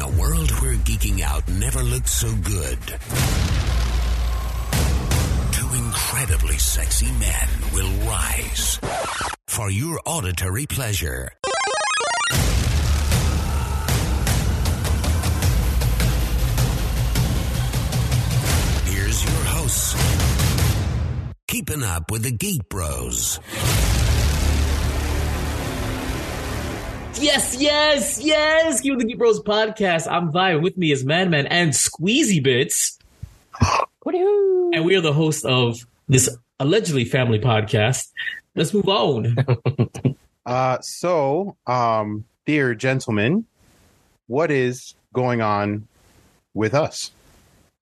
In a world where geeking out never looked so good, two incredibly sexy men will rise for your auditory pleasure. Here's your hosts, keeping up with the Geek Bros. Yes, yes, yes. Keep the Geek Bros podcast. I'm vibing. With me is Madman and Squeezy Bits. And we are the host of this allegedly family podcast. Let's move on. Uh, so, um, dear gentlemen, what is going on with us?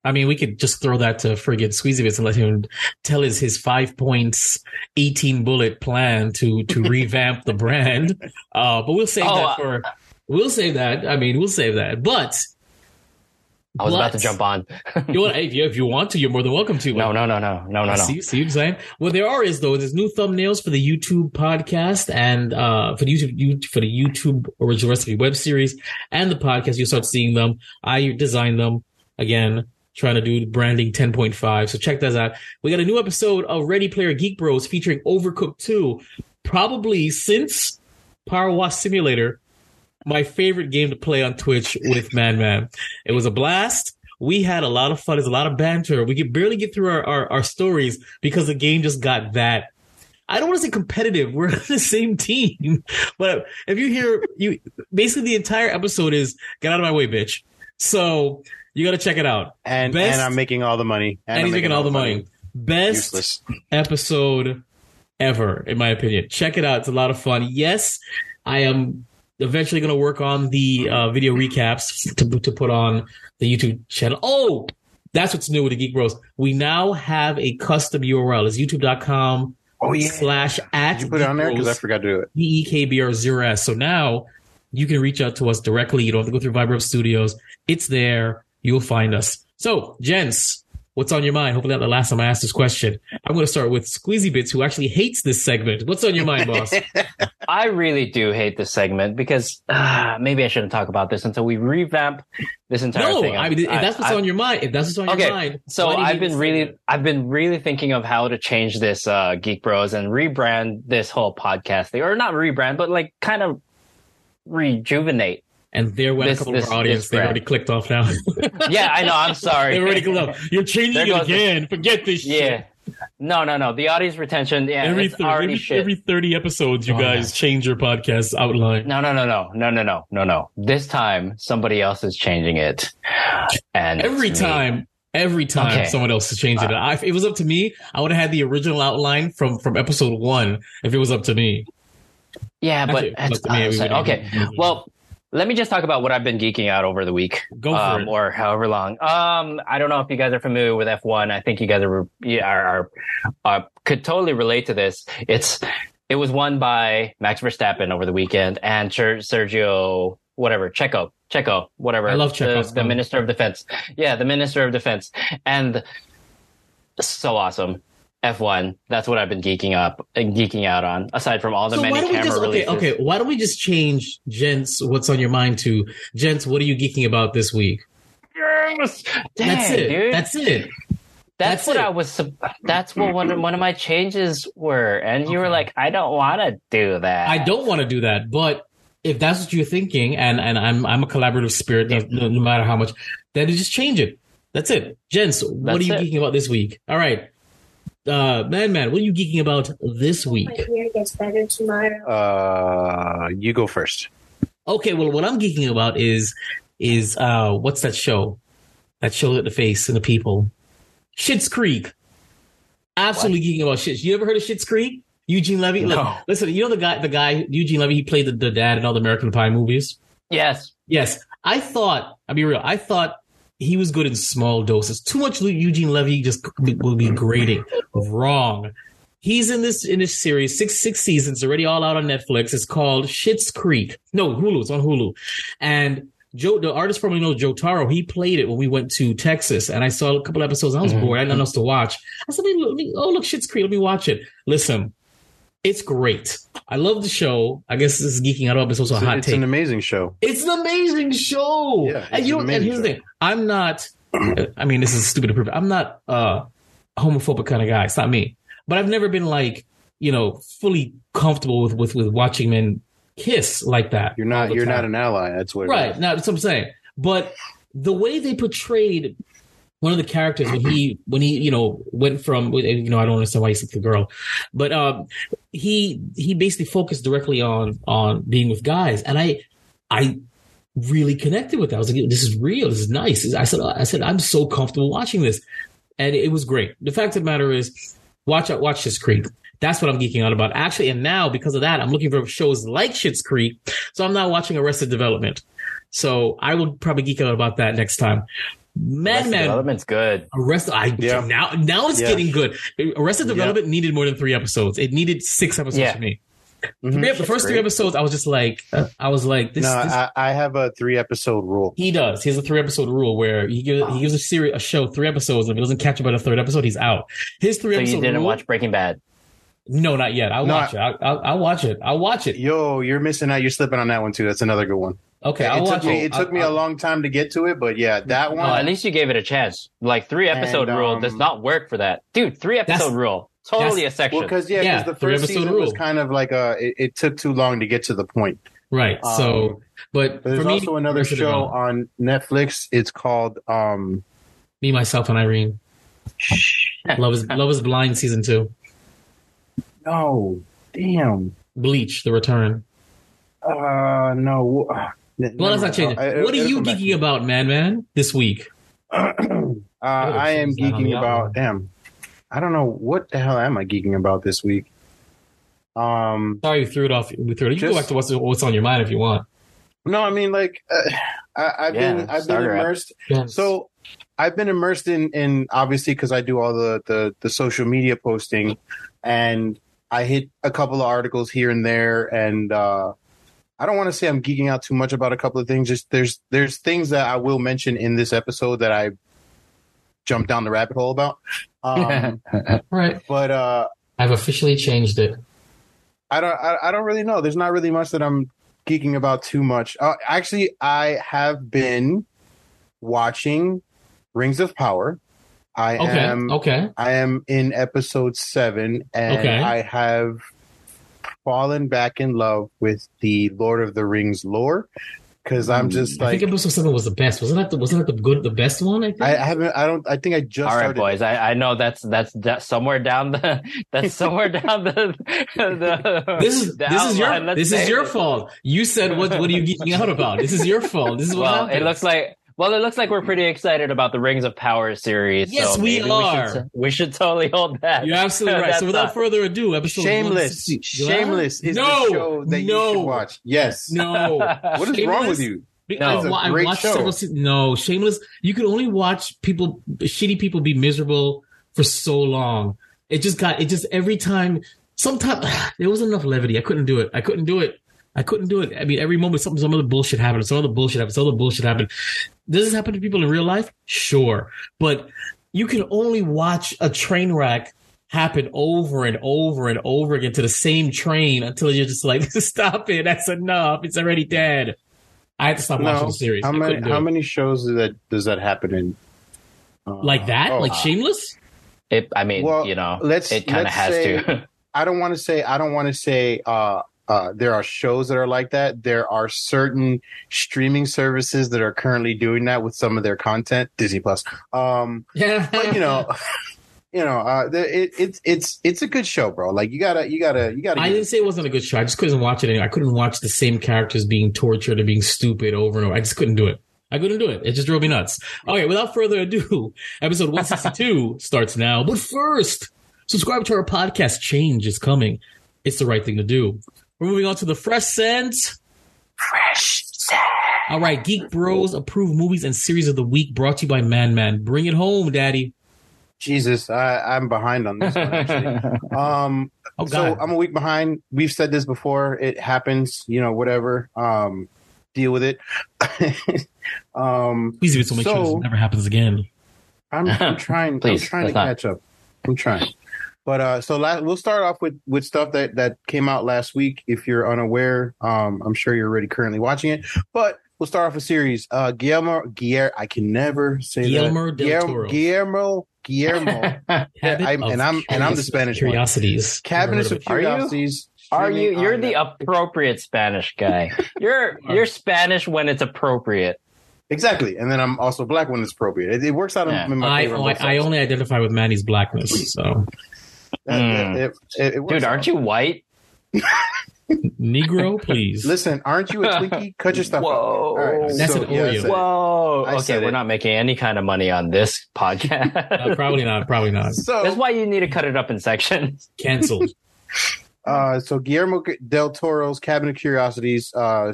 I mean, we could just throw that to friggin' Squeezy Bits and let him tell us his five points, 18 bullet plan to, to revamp the brand. Uh, but we'll save Oh, that uh, for, we'll save that. I mean, we'll save that. But I was about to jump on. you want, if you, if you want to, you're more than welcome to. no, no, no, no, no, no, no. See, see what I'm saying? What there are is though, there's new thumbnails for the YouTube podcast and uh for the YouTube you, for the YouTube original recipe web series and the podcast. You'll start seeing them. I designed them again, trying to do branding 10.5. So check those out. We got a new episode of Ready Player Geek Bros featuring Overcooked 2, probably since Power Wash Simulator. My favorite game to play on Twitch with Man Man. It was a blast. We had a lot of fun. There's a lot of banter. We could barely get through our, our, our stories because the game just got that. I don't want to say competitive. We're on the same team. But if you hear you basically the entire episode is get out of my way, bitch. So you gotta check it out. And Best- and I'm making all the money. And, I'm he's making all the money. Best Useless. episode ever, in my opinion. Check it out. It's a lot of fun. Yes, I am eventually going to work on the uh, video recaps to, to put on the YouTube channel. Oh, that's what's new with the Geek Bros. We now have a custom URL. It's youtube.com Oh yeah. slash at Did you put it on there because I forgot to do it. D-E-K-B-R-0-S. So now you can reach out to us directly. You don't have to go through Vibrate Studios. It's there. You'll find us. So, gents, what's on your mind? Hopefully not the last time I asked this question. I'm going to start with Squeezy Bits, who actually hates this segment. What's on your mind, boss? I really do hate this segment because uh, maybe I shouldn't talk about this until we revamp this entire no, thing. No, I mean, if that's what's I- on your mind, if that's what's on Okay, your mind. So I've been really, segment? I've been really thinking of how to change this uh, Geek Bros and rebrand this whole podcast thing, or not rebrand, but like kind of rejuvenate. And there went this- a couple this- of our audience. They already clicked off now. Yeah, I know. I'm sorry. they already clicked off. You're changing There it again. Forget this shit. Yeah. No, no, no. The audience retention. Yeah, Every, it's thir- already every, shit. every 30 episodes, you Oh, guys yeah. change your podcast outline. No, no, no, no, no, no, no, no, no. This time somebody else is changing it, and Every time, every time Okay. someone else is changing it. I, if it was up to me, I would have had the original outline from from episode one. If it was up to me, Yeah, but Actually, it up to me, uh, so- okay. Well, let me just talk about what I've been geeking out over the week, Go for um, it. or however long. Um, I don't know if you guys are familiar with F1. I think you guys are, yeah, are, are, are could totally relate to this. It's it was won by Max Verstappen over the weekend and Sergio whatever Checo Checo whatever I love Checo, the, the Minister of Defense. Yeah, the Minister of Defense, and so awesome. F1. That's what I've been geeking up, and geeking out on. Aside from all the so many camera just okay, releases. okay? Why don't we just change, gents? What's on your mind? To gents, what are you geeking about this week? Yes! Dang, that's it. dude. That's it. That's, that's what it. I was. That's what one of, one of my changes were, and you were like, "I don't want to do that." I don't want to do that, but if that's what you're thinking, and and I'm I'm a collaborative spirit, no, no, matter how much, then just change it. That's it, gents. what That's are you it. geeking about this week? All right, uh, man, man, what are you geeking about this week? My hair gets better tomorrow. Uh, you go first. Okay, well, what I'm geeking about is is uh, what's that show? That show at the face and the people. Schitt's Creek. Absolutely geeking about shit. You ever heard of Schitt's Creek? Eugene Levy. Look, No. listen, you know the guy, the guy Eugene Levy. He played the, the dad in all the American Pie movies. Yes, Yes, I thought. I'll be real. I thought he was good in small doses. Too much Eugene Levy just will be grating. Wrong. He's in this in this series, six six seasons, already all out on Netflix. It's called Schitt's Creek. No, Hulu. It's on Hulu. And Joe, the artist formerly known Joe Taro, he played it when we went to Texas, and I saw a couple episodes. I was Mhm. bored. I had nothing else to watch. I said, let me, let me- "Oh, look, Schitt's Creek. Let me watch it." Listen, It's great. I love the show. I guess this is geeking out up. It's also It's, a hot it's take. an amazing show. It's an amazing show. Yeah, and it's you an know, and here's the thing. I'm not I mean, this is stupid to prove. I'm not uh, a homophobic kind of guy. It's not me. But I've never been like, you know, fully comfortable with with, with watching men kiss like that. You're not you're time. not an ally. That's what. Right. Now that's what I'm saying. But the way they portrayed one of the characters when he when he you know went from you know I don't understand why he slept with the girl, but um he he basically focused directly on on being with guys, and I I really connected with that. I was like, this is real. This is nice. I said I said I'm so comfortable watching this, and it was great. The fact of the matter is, watch out, watch this Creek. That's what I'm geeking out about. Actually, and now because of that, I'm looking for shows like Schitt's Creek. So I'm not watching Arrested Development. So I will probably geek out about that next time. Arrested Madman Development's good. Arrested. I Yeah. now now it's Yeah. getting good. Arrested Yeah. Development needed more than three episodes. It needed six episodes Yeah. for me. Mhm. Three- the first three episodes, I was just like, uh, I was like, this. no, this I, I have a three episode rule. he does. He has a three episode rule where he gives he gives a series a show three episodes, and if he doesn't catch up by the third episode, he's out. His three So episode you didn't rule, watch Breaking Bad. No, not yet. I'll No, watch it. I'll, I'll, I'll watch it. I'll watch it. Yo, you're missing out. You're slipping on that one too. That's another good one. Okay, it I'll took watch me. it. It took me I'll- a long time to get to it, but yeah, that one. Well, at least you gave it a chance. Like three episode And, rule um, does not work for that, dude. Three episode rule, totally a section. well, because yeah, Yeah, because the first episode season was kind of like a. It, it took too long to get to the point. Right. So, Um, but There's for me, also another show on Netflix. It's called um Me, myself, and Irene. Love is Love is Blind season two. No, damn. Bleach, The Return. Uh, no. Well, that's not changing. what are you geeking about, man, man, this week? uh, I am It's not on the geeking about. outline. Damn, I don't know what the hell am I geeking about this week. Um, Sorry, we threw it off. We threw it. You can go back to what's what's on your mind if you want. no, I mean like uh, I, I've Yeah, been I've been starter app. immersed. So I've been immersed in in obviously because I do all the, the the social media posting, and I hit a couple of articles here and there, and uh, I don't want to say I'm geeking out too much about a couple of things. Just there's there's things that I will mention in this episode that I jumped down the rabbit hole about. Um, right, but uh, I've officially changed it. I don't I, I don't really know. There's not really much that I'm geeking about too much. Uh, actually, I have been watching Rings of Power. I Okay, am okay. I am in episode seven, and Okay. I have fallen back in love with the Lord of the Rings lore because I'm hmm. just I like think episode seven was the best. Wasn't that the, wasn't that the good the best one? I think. I haven't. I don't. I think I just All right, started. boys. I, I know that's that's that's somewhere down the that's somewhere down the the. this is the this is your let's this is say. your fault. You said what what are you geeking out about? This is your fault. This is what Well, happened. it looks like well, it looks like we're pretty excited about the Rings of Power series. Yes, so we are. We should, we should totally hold that. You're absolutely right. So without further ado, episode Shameless. Shameless is no, the show that no, you should watch. Yes. No, What is wrong with you? No. I've, It's I've watched show. several se- No, Shameless. You can only watch people, shitty people, be miserable for so long. It just got. It just every time. Sometimes there wasn't enough levity. I couldn't do it. I couldn't do it. I couldn't do it. I mean, every moment something, some other bullshit happened. Some other bullshit happened. Some other bullshit happened. Does this happen to people in real life? Sure, but you can only watch a train wreck happen over and over and over again to the same train until you're just like, stop it. That's enough. It's already dead. I had to stop watching the series. How many? How many shows does that does that happen in? Uh, like that? oh, like Shameless? It, I mean, Well, you know, let's- it kind of has say- to. I don't want to say I don't want to say uh uh there are shows that are like that. There are certain streaming services that are currently doing that with some of their content, Disney Plus. Um Yeah. but you know you know, uh the, it, it's it's it's a good show, bro. Like you got to you got to you got to I didn't say it wasn't a good show. I just couldn't watch it anymore. I couldn't watch the same characters being tortured and being stupid over and over. I just couldn't do it. I couldn't do it. It just drove me nuts. Okay, without further ado, episode 162 starts now. But first, subscribe to our podcast. Change is coming. It's the right thing to do. We're moving on to the fresh scent. Fresh scent. All right, Geek Bros approved movies and series of the week brought to you by Man Man. Bring it home, Daddy. Jesus, I I'm behind on this one actually. um Oh so God. I'm a week behind. We've said this before. It happens, you know, whatever. Um deal with it. um Please do it so make sure this never happens again. I'm, I'm trying. Please, I'm trying to not. catch up. I'm trying. But uh, so la- we'll start off with with stuff that that came out last week. If you're unaware, um, I'm sure you're already currently watching it. But we'll start off a series. Uh, Guillermo, Guillermo, I can never say Guillermo that. del Toro. Guillermo, Guillermo. Habit I'm- and I'm- and I'm the Curios- Spanish one. Curiosities. Cabinets of Are you? Curiosities. Are you? You're the Netflix. appropriate Spanish guy. You're you're Spanish when it's appropriate. exactly, and then I'm also black when it's appropriate. It, it works out Yeah. in my I, favor. on I, I only identify with Manny's blackness. So That- Mm. it- it- it works Dude, aren't you white? Negro, please. Listen, aren't you a Twinkie? Cut your stuff. out. Whoa. All right, That's so, an Oreo. so- Whoa. I okay, we're it. not making any kind of money on this podcast. Uh, probably not. Probably not. So, That's why you need to cut it up in sections. Cancelled. uh, so Guillermo del Toro's Cabinet of Curiosities, uh,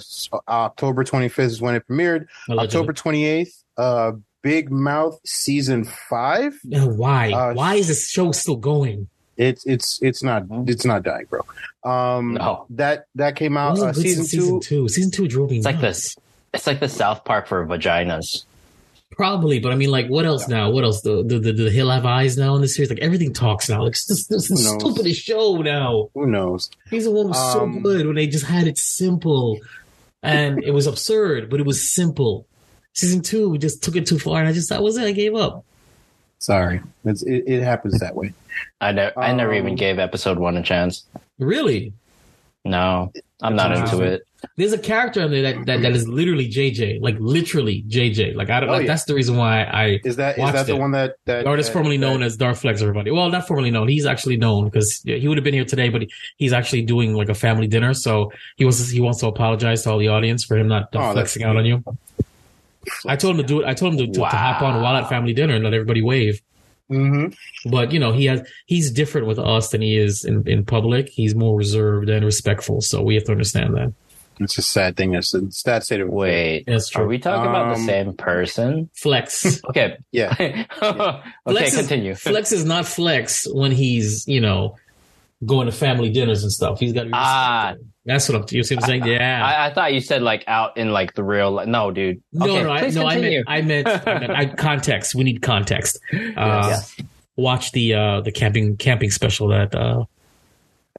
October 25th is when it premiered. Allegedly. October 28th, uh, Big Mouth season five. Uh, Why? Uh, Why is this show still going? It's it's it's not it's not dying, bro. Um, No. that that came out uh, season since season two. two. Season two drove me It's like this. It's like the South Park for vaginas. Probably, but I mean, like, what else now? What else? The the the, the Hill Have Eyes now in this series. Like everything talks now. Like this, this is the stupidest show now. Who knows? Season one was so Um, good when they just had it simple, and it was absurd, but it was simple. Season two we just took it too far, and I just that was it. I gave up. Sorry, it's, it, it happens that way. I, ne- I never Um, even gave episode one a chance. Really, No, I'm not into it. there's a character in there that, that, that is literally JJ, like literally JJ. Like I don't. Oh, like, yeah. That's the reason why I. Is that is Watched that the it. one that that Or is that- formerly known as Dark Flex. Everybody. Well, not formerly known. He's actually known because he would have been here today, but he- he's actually doing like a family dinner. So he wants he wants to apologize to all the audience for him not uh, Oh, flexing out on you. I told him to do it. I told him to, to, to hop on while at family dinner and let everybody wave. Mhm. But you know, he has he's different with us than he is in, in public. He's more reserved and respectful. So we have to understand that. It's a sad thing. It's a sad state of Wait, That's true. are we talking about the Um, same person? Flex. Okay. Yeah. okay, Flex is- continue. Flex is not flex when he's you know going to family dinners and stuff. He's got to be. Ah. respectful. That's what I'm. You see what I'm saying? Yeah. I, I thought you said like out in like the real. li- No, dude. No, okay, no, I, no. I meant, I meant, I meant, I, context. We need context. Uh, Yes. Watch the uh the camping camping special that. uh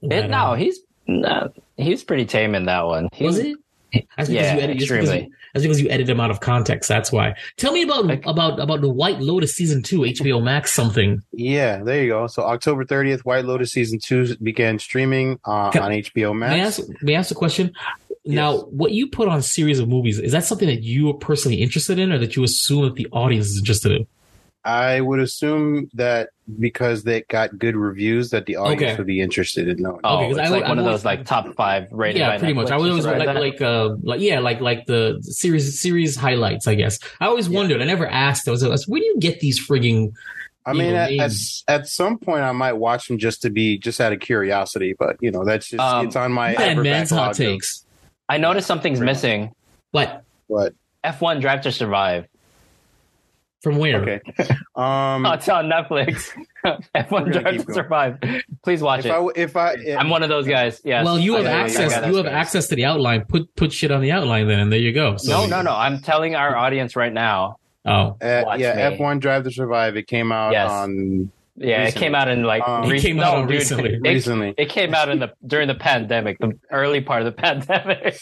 It, no, uh, he's no, he's pretty tame in that one. He was? That's because Yeah, you edit, extremely. That's because you edit them out of context. That's why. Tell me about Like- about about the White Lotus season two, HBO Max something. Yeah, there you go. So October 30th, White Lotus season two began streaming uh, Can- on HBO May I Max. ask? May I ask a question? Now, what you put on series of movies is that something that you are personally interested in, or that you assume that the audience is interested in? I would assume that because they got good reviews, that the audience Okay. would be interested in knowing. Oh, Okay, 'cause it's I like would- one I've of those like top five rated. yeah, by pretty much. Netflix I or would always like like uh like yeah like like the series series highlights. I guess I always wondered. I never asked. I was, I was where do you get these frigging? I mean, at, at, at some point, I might watch them just to be just out of curiosity. But you know, that's just Um, it's on my Man, ever man's hot backlog of takes. I noticed something's missing. What What? F1 Drive to Survive. From where? Okay. um, Oh, it's on Netflix. F1 Drive to. Survive. Please watch if it. I if I I'm one of those guys. Yeah. Well, you have know you're access. that guy. You have guys. access to the outline. Put put shit on the outline then, and there you go. So, No, no, no. I'm telling our audience right now. Oh, uh, yeah, me. F1 Drive to Survive. It came out Yes. on Yeah, it came out in like Um, It came no, out dude, recently. It, recently. it came out in the during the pandemic, the early part of the pandemic.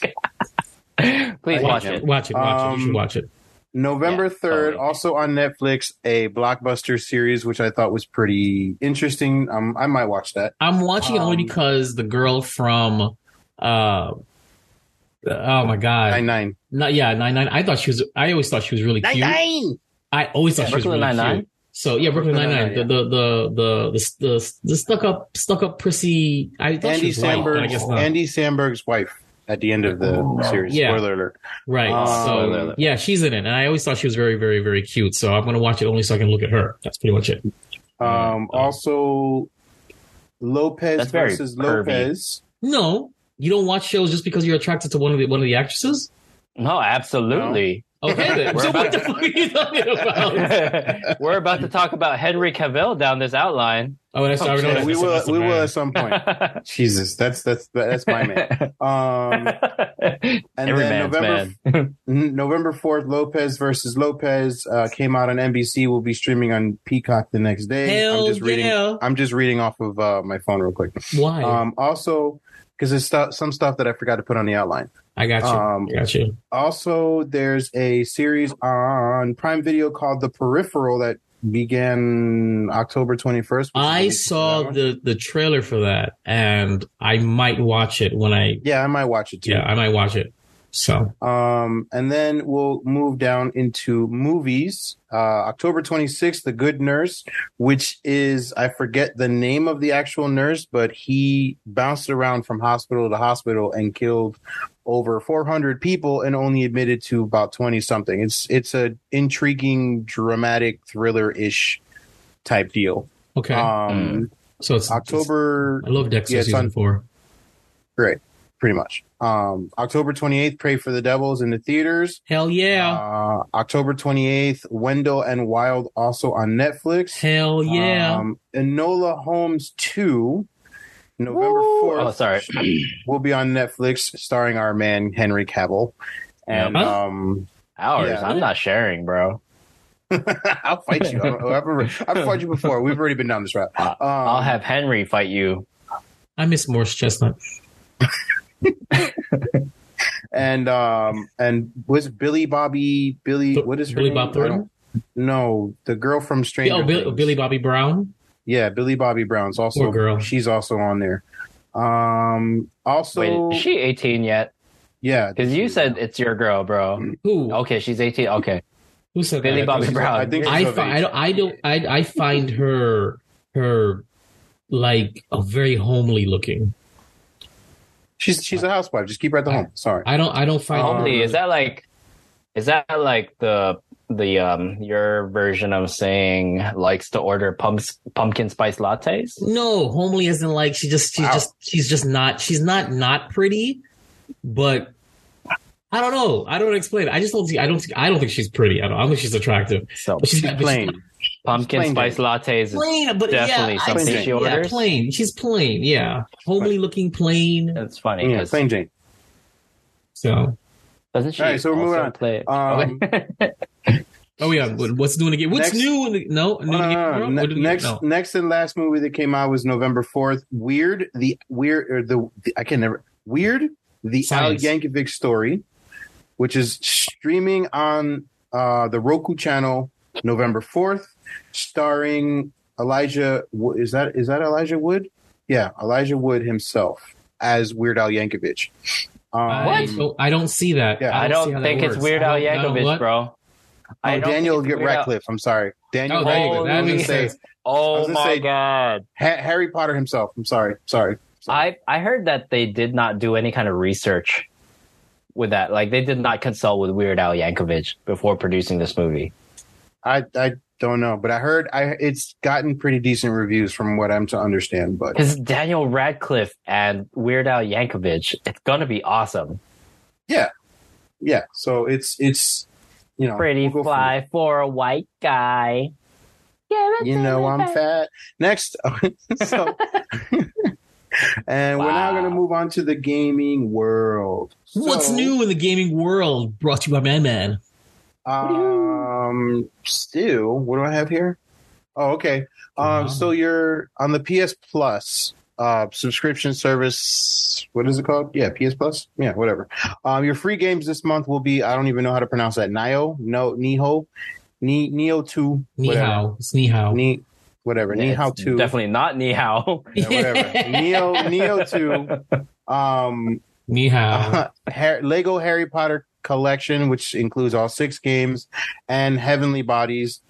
Please I watch it. watch it. Watch it. You should Um, watch it. November Yeah, 3rd, totally. also on Netflix, a blockbuster series, which I thought was pretty interesting. Um, I might watch that. I'm watching it only um, because the girl from. uh Oh my god! Nine Nine. Not yeah, nine nine. I thought she was. I always thought she was really cute. Nine. I always thought she was Brooklyn really Nine-Nine? So yeah, Brooklyn Nine Brooklyn Nine. Nine-Nine, The, the the the the the stuck up stuck up prissy. I thought she Andy was white, but I guess not. Andy Samberg's wife at the end of the series. Yeah. Spoiler alert. right. Um, so yeah, she's in it, and I always thought she was very very very cute. So I'm gonna watch it only so I can look at her. That's pretty much it. Um, also, Lopez That's versus pervy. Lopez. No, you don't watch shows just because you're attracted to one of the one of the actresses. No, absolutely. Okay, then. We're so what about- the fuck are you talking about? We're about to talk about Henry Cavill down this outline. Oh, that's I Okay, know we that's- will. that's the We will at some point. Jesus, that's that's that's my man. Um, and Every then November man. November 4th, Lopez versus Lopez uh, came out on NBC. Will be streaming on Peacock the next day. Hell I'm just reading. yeah. I'm just reading off of uh, my phone real quick. Why? Um, also, because there's stu- some stuff that I forgot to put on the outline. I got you. um, got you. Also, there's a series on Prime Video called The Peripheral that began October 21st. I saw the the trailer for that, and I might watch it when I. Yeah, I might watch it too. Yeah, I might watch it. So Um, and then we'll move down into movies. Uh, October 26th, The Good Nurse, which is, I forget the name of the actual nurse, but he bounced around from hospital to hospital and killed over 400 people and only admitted to about 20 something. It's, it's a intriguing, dramatic, thriller ish type deal. okay, Um, so it's October, I love Dexter yeah, it's season on- four. great, pretty much. Um, October 28th, Prey for the Devils in the theaters. Hell yeah! Uh, October 28th, Wendell and Wild also on Netflix. Hell yeah! Um, Enola Holmes 2, November Oh, 4th, sorry. will be on Netflix, starring our man Henry Cavill. And Huh? um, Ours. Yeah. I'm not sharing, bro. I'll fight you. I don't- I've, I've fought you before. We've already been down this route. Um, I'll have Henry fight you. I miss Morse Chestnut. and um and was Billy Bobby Billy what is her Billy name? Bob Thornton? No, the girl from Stranger Oh, Bill, Things. Billy Bobby Brown. Yeah, Billy Bobby Brown's also Poor girl. She's also on there. Um, also, Wait, is she 18 yet? yeah, Because you said it's your girl, bro. Who? Okay, she's 18. Okay. Who said Billy that? Bobby she's- Brown. I think I she's of find I don't I don't I, I find her her like a very homely looking. She's she's a housewife. Just keep her at the home. Sorry. I don't I don't find Homely, is that like, is that like the the um your version of saying likes to order pumps, pumpkin spice lattes? no homely isn't like she just she's Wow. just she's just not she's not not pretty, but I don't know. I don't explain. it. I just don't see. I don't. See, I don't think she's pretty. I don't. I don't think she's attractive. So But she's, She's but she's plain. Pumpkin plain spice Jane. lattes is plain, but definitely yeah, something say- she yeah, orders. plain. She's plain. Yeah, homely looking, plain. That's funny Yeah, because plain Jane. So, doesn't she All right, so we're moving also on. play? Um, Okay. oh yeah, what's new in the game? What's Next- new in the no? New in the Uh, game no, ne- What do we- next, no. next and last movie that came out was November fourth. Weird, the weird, or the, the I can never weird, the Science. Al Yankovic story, which is streaming on uh, the Roku channel November fourth, starring Elijah. Is that is that Elijah Wood? Yeah, Elijah Wood himself as Weird Al Yankovic. Um, I don't, I don't see that. Yeah, I don't how that think it's works. Weird I Al I don't- Yankovic, what? bro. I Oh, don't Daniel get Radcliffe. I'm sorry, Daniel Oh, there you go. Radcliffe. That makes gonna say sense. Oh my say- god! Ha- Harry Potter himself. I'm sorry, sorry. sorry. I I heard that they did not do any kind of research with that. Like they did not consult with Weird Al Yankovic before producing this movie. I I don't know, but I heard I it's gotten pretty decent reviews from what I'm to understand. But Because Daniel Radcliffe and Weird Al Yankovic, it's gonna be awesome. yeah, yeah. so it's it's you know Pretty we'll fly for a white guy. there. You know I'm fat. Next, so and we're now going to move on to the gaming world. What's new in the gaming world? Brought to you by Man Man. Um, still, what do I have here? Oh, okay. Um, so you're on the PS Plus uh subscription service. What is it called? Yeah, PS Plus. Yeah, whatever. Um, your free games this month will be I don't even know how to pronounce that. Nio, no, Niho, Ni Neo Two, Ni whatever. hao. It's ni hao. Ni, whatever. Ni It's Two. Definitely not Nihao. Yeah, whatever. Neo Neo Two. Um, Ni hao. Har- Lego Harry Potter collection, which includes all six games, and Heavenly Bodies.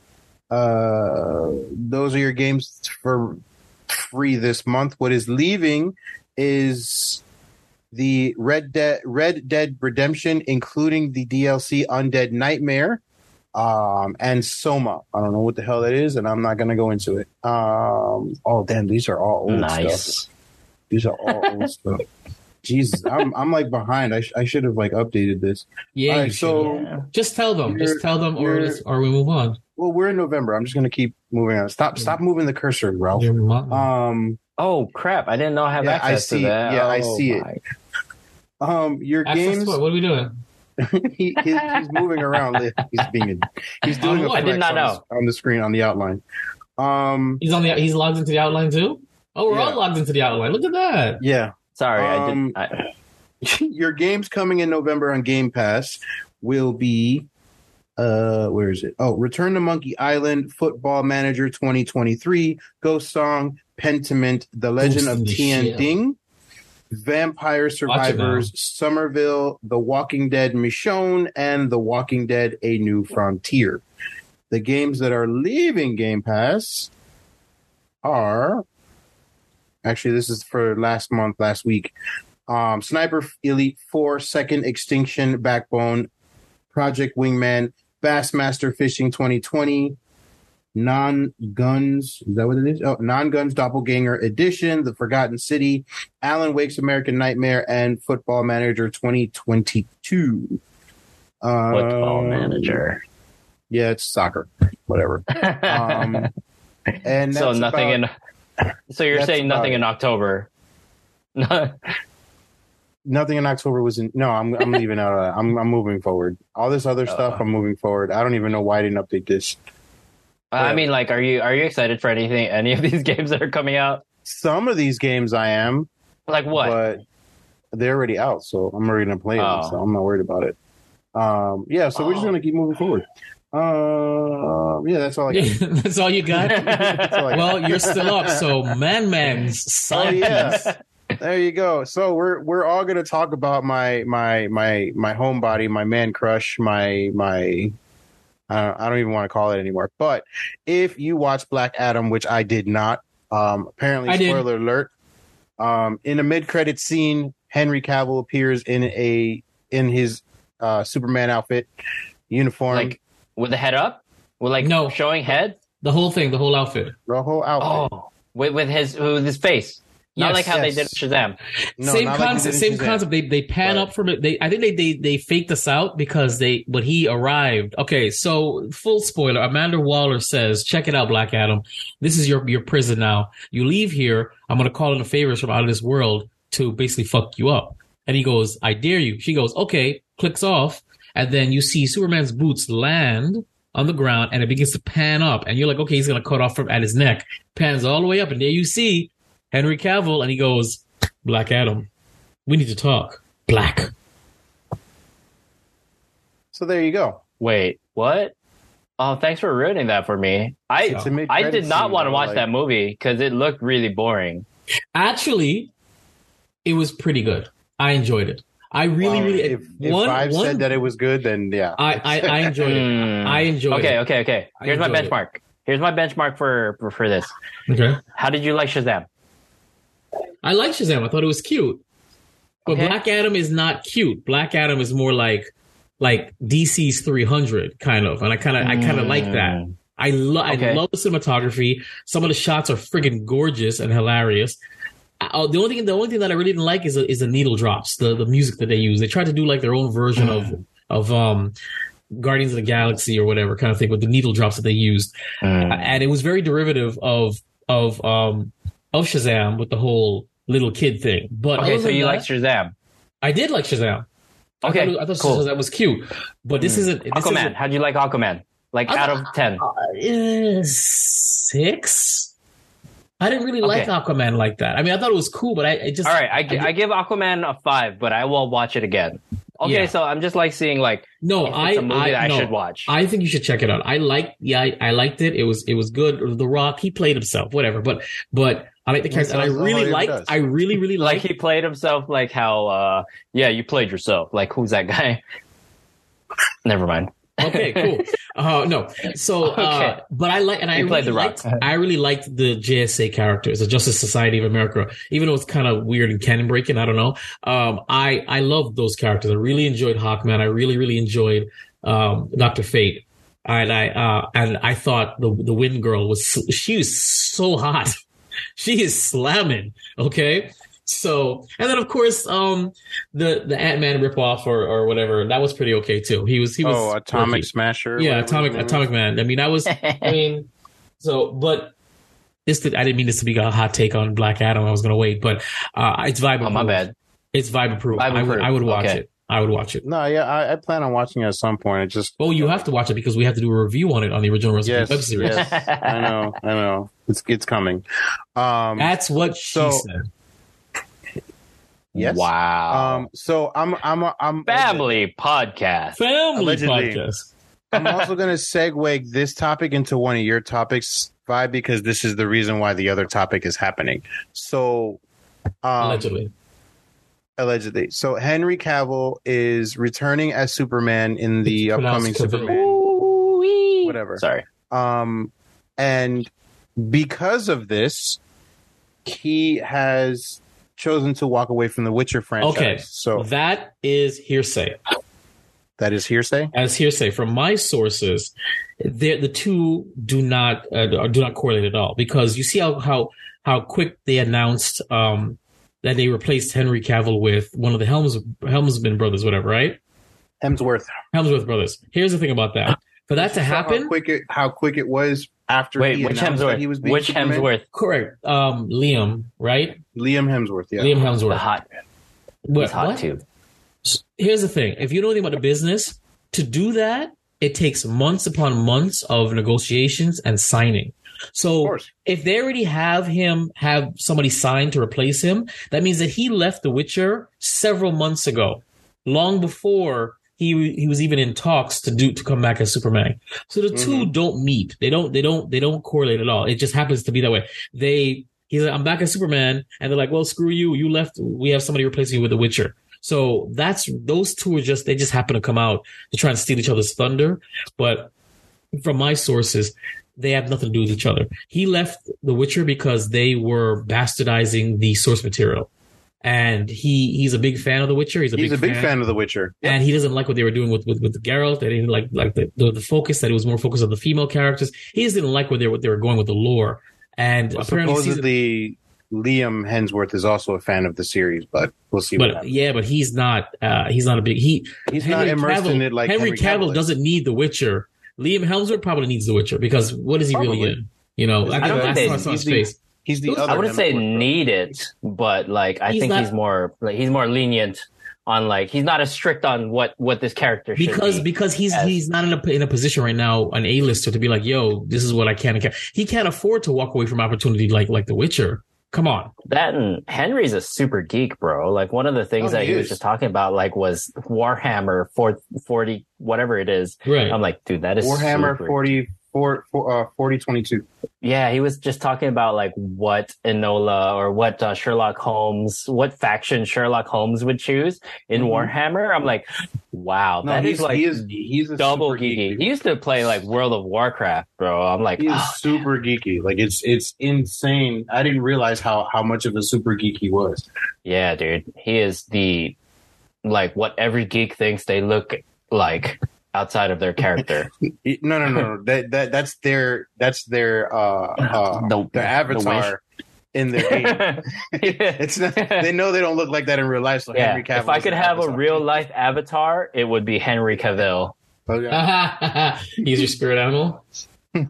Uh, those are your games for free this month. What is leaving is the Red Dead Red Dead Redemption, including the DLC Undead Nightmare. Um, and Soma. I don't know what the hell that is, and I'm not gonna go into it. Um, oh damn, these are all old stuff. These are all old stuff. Jesus, I'm I'm like behind. I sh- I should have like updated this. Yeah, right, so Yeah. just tell them. Just tell them, or you're- just, or we move on. well, we're in November. I'm just gonna keep moving on. Stop stop moving the cursor, Ralph. Um Oh crap! I didn't know I have Yeah, I access see to it. that. Yeah, I Oh, see it. um your Access games. what? What are we doing? he, he's, he's moving around. He's being a, he's doing Oh, a I did flex not on. The, on the screen on the outline. Um He's on the. He's logged into the outline too. Oh, we're Yeah. all logged into the outline. Look at that. yeah. Sorry, Um, I didn't. I, your games coming in November on Game Pass will be uh where is it? Oh, Return to Monkey Island, Football Manager 2023, Ghost Song, Pentiment, The Legend Ghost of Tian Shell. Ding, Vampire Survivors, Somerville, The Walking Dead Michonne, and The Walking Dead A New Frontier. The games that are leaving Game Pass are actually this is for last month, last week. Um, Sniper Elite 4, Second Extinction Backbone, Project Wingman, Bassmaster Fishing 2020, Non Guns, is that what it is? Oh, Nongunz Doppelganger Edition, The Forgotten City, Alan Wake's American Nightmare, and Football Manager 2022. football Um, manager. Yeah, it's soccer, whatever. Um, and so nothing about- in. So you're that's saying nothing in October? nothing in October was in. No, I'm I'm leaving out. Of that. I'm I'm moving forward. All this other stuff, I'm moving forward. I don't even know why I didn't update this. I mean, like, are you are you excited for anything? Any of these games that are coming out? Some of these games I am, Like what? but they're already out, so I'm already gonna play them. Oh. So I'm not worried about it. Um, yeah, so we're just Oh. gonna keep moving forward. Uh, yeah, that's all I got. That's all you got. All I got. well, you're still up. So, man, man's Oh yeah, there you go. So we're we're all gonna talk about my my my my homebody, my man crush, my my. I don't, I don't even want to call it anymore. But if you watch Black Adam, which I did not, um, apparently I did. spoiler alert. Um, in a mid credit scene, Henry Cavill appears in a in his uh, Superman outfit uniform. like with the head up? With like No. showing head? The whole thing, the whole outfit. the whole outfit. Oh, with with his with his face. Not Yes, like how yes. they did Shazam. No, same not like concept. same Shazam. concept. They they pan But- up from it. They I think they they they faked us out because they when he arrived. Okay, so full spoiler. Amanda Waller says, "Check it out, Black Adam. This is your your prison now. You leave here. I'm gonna call in the favors from out of this world to basically fuck you up." And he goes, "I dare you." She goes, "Okay." Clicks off, and then you see Superman's boots land on the ground, and it begins to pan up, and you're like, "Okay, he's gonna cut off from at his neck." Pans all the way up, and there you see Henry Cavill, and he goes, Black Adam, we need to talk. Black. So there you go. Wait, what? Oh, thanks for ruining that for me. I It's a I did not want to watch like- that movie because it looked really boring. Actually, it was pretty good. I enjoyed it. I really, Well, really. if, if one, Vibe one- said that it was good, then yeah. I, I, I enjoyed it. Hmm. I enjoyed Okay, it. okay, okay. I Here's my enjoyed it. benchmark. Here's my benchmark for, for for this. Okay. How did you like Shazam? I like Shazam. I thought it was cute. But Okay. Black Adam is not cute. Black Adam is more like like DC's 300 kind of, and I kind of I kind of like that. I love Okay. I love the cinematography. Some of the shots are friggin' gorgeous and hilarious. Uh, the only thing the only thing that I really didn't like is the, is the needle drops, the the music that they use. They tried to do like their own version of of um Guardians of the Galaxy or whatever kind of thing with the needle drops that they used, Mm. and it was very derivative of of um of Shazam with the whole little kid thing. But Okay, so you that, like Shazam? I did like Shazam. I Okay, thought, I thought cool. Shazam was cute, but this isn't this Aquaman. isn't- How'd you like Aquaman? Like I out of ten? uh, six. I didn't really like Aquaman like that. I mean, I thought it was cool, but I, I just All right, I, I- I give Aquaman a five, but I will watch it again. Okay, Yeah. so I'm just like seeing like no, I it's a movie I, that I no. should watch. I think you should check it out. I like, yeah, I, I liked it. It was, it was good. The Rock, he played himself, whatever. But, but I like the character. And I really sounds like he liked, does. I really, really like liked. he played himself like how uh yeah you played yourself like who's that guy never mind okay, cool. Uh, no, so, uh, but I like, and I really The liked, Rock. I really liked the JSA characters, the Justice Society of America, even though it's kind of weird and canon breaking. I don't know. Um, I, I loved those characters. I really enjoyed Hawkman. I really, really enjoyed, um, Dr. Fate. And I, uh, and I thought the, the Wind Girl was, she was so hot. She is slamming. Okay. So, and then of course, um, the the Ant Man ripoff or or whatever that was pretty okay too. He was he was oh, Atomic quirky. Smasher. yeah, Atomic his name is. Atomic Man. I mean, I was I mean, so but this did, I didn't mean this to be a hot take on Black Adam. I was gonna wait, but uh, it's vibe. oh, my approved. bad. It's vibe approved. Vibe I would I would watch Okay. it. I would watch it. No, yeah, I, I plan on watching it at some point. It just Oh, you have to watch it because we have to do a review on it on the original recipe yes, web series. yes, I know, I know. It's it's coming. Um, That's what she So- said. Yes. Wow. Um, so I'm I'm I'm Family podcast. Family Allegedly. podcast. I'm also going to segue this topic into one of your topics, Vi, because this is the reason why the other topic is happening. So, um, Allegedly. allegedly. So Henry Cavill is returning as Superman in the It's upcoming Superman. Ooh-wee. Whatever. Sorry. Um, and because of this, he has chosen to walk away from the Witcher franchise. Okay. So That is hearsay. that is hearsay. As hearsay from my sources, the the two do not uh, do not correlate at all because you see how how how quick they announced um that they replaced Henry Cavill with one of the Helms Helmsman brothers, whatever, right? Hemsworth. Helmsworth brothers. Here's the thing about that. For that to How happen, quick it how quick it was after Wait, he which announced that Hemsworth? he was being Which Superman? Hemsworth? correct. Um, Liam, right? Liam Hemsworth. Yeah. Liam Hemsworth. The Helmsworth. hot, What- he's hot what? too. here's the thing if you know anything about the business to do that it takes months upon months of negotiations and signing so if they already have him have somebody signed to replace him that means that he left the witcher several months ago long before he he was even in talks to do to come back as superman. So the two mm-hmm. don't meet. They don't they don't they don't correlate at all. It just happens to be that way. They he's like i'm back as superman. And they're like well screw you. You left. We have somebody replacing you with the witcher. So that's those two are just they just happen to come out to try and steal each other's thunder. But from my sources, they have nothing to do with each other. He left The Witcher because they were bastardizing the source material. And he he's a big fan of The Witcher. He's a He's big a big fan of The Witcher. and he doesn't like what they were doing with with, with Geralt. They didn't like like the, the the focus that it was more focused on the female characters. He just didn't like what they what they were going with the lore. And Well, apparently, season, supposedly Liam Hemsworth is also a fan of the series, but we'll see. but yeah, but he's not. Uh, he's not a big. He He's not immersed in it like Henry, Henry Cavill, Cavill doesn't need The Witcher. Liam Hemsworth probably needs The Witcher because what is he really in? You know, I, I don't think they- he's the- face. He's the other. I wouldn't say Hemsworth, need it, but like I He's think not- he's more like he's more lenient on like he's not as strict on what what this character should because be. because he's as- he's not in a in a position right now an A lister to be like yo this is what I can and can't. He can't afford to walk away from opportunity like like The Witcher. Come on, That and Henry's a super geek, bro. Like one of the things Oh, that he he was just talking about, like, was Warhammer 4, 40, whatever it is. right? I'm like, dude, that is Warhammer super- 40, four, four, uh, 4022. Yeah, he was just talking about like what Enola or what uh, Sherlock Holmes, what faction Sherlock Holmes would choose in Mhm. Warhammer. I'm like, wow, No, that he's is like he is he's a double super geek, geeky. He used to play like World of Warcraft, bro. I'm like, He is oh, super geeky. Like it's it's insane. I didn't realize how how much of a super geek he was. yeah, dude. He is the like what every geek thinks they look like outside of their character. No, no, no, no. that that that's their that's their uh uh The- their the avatar in their game. Yeah. It's not. They know they don't look like that in real life. So Yeah, Henry Cavill. if I could the have a real life avatar, it would be Henry Cavill. Okay. He's your spirit animal.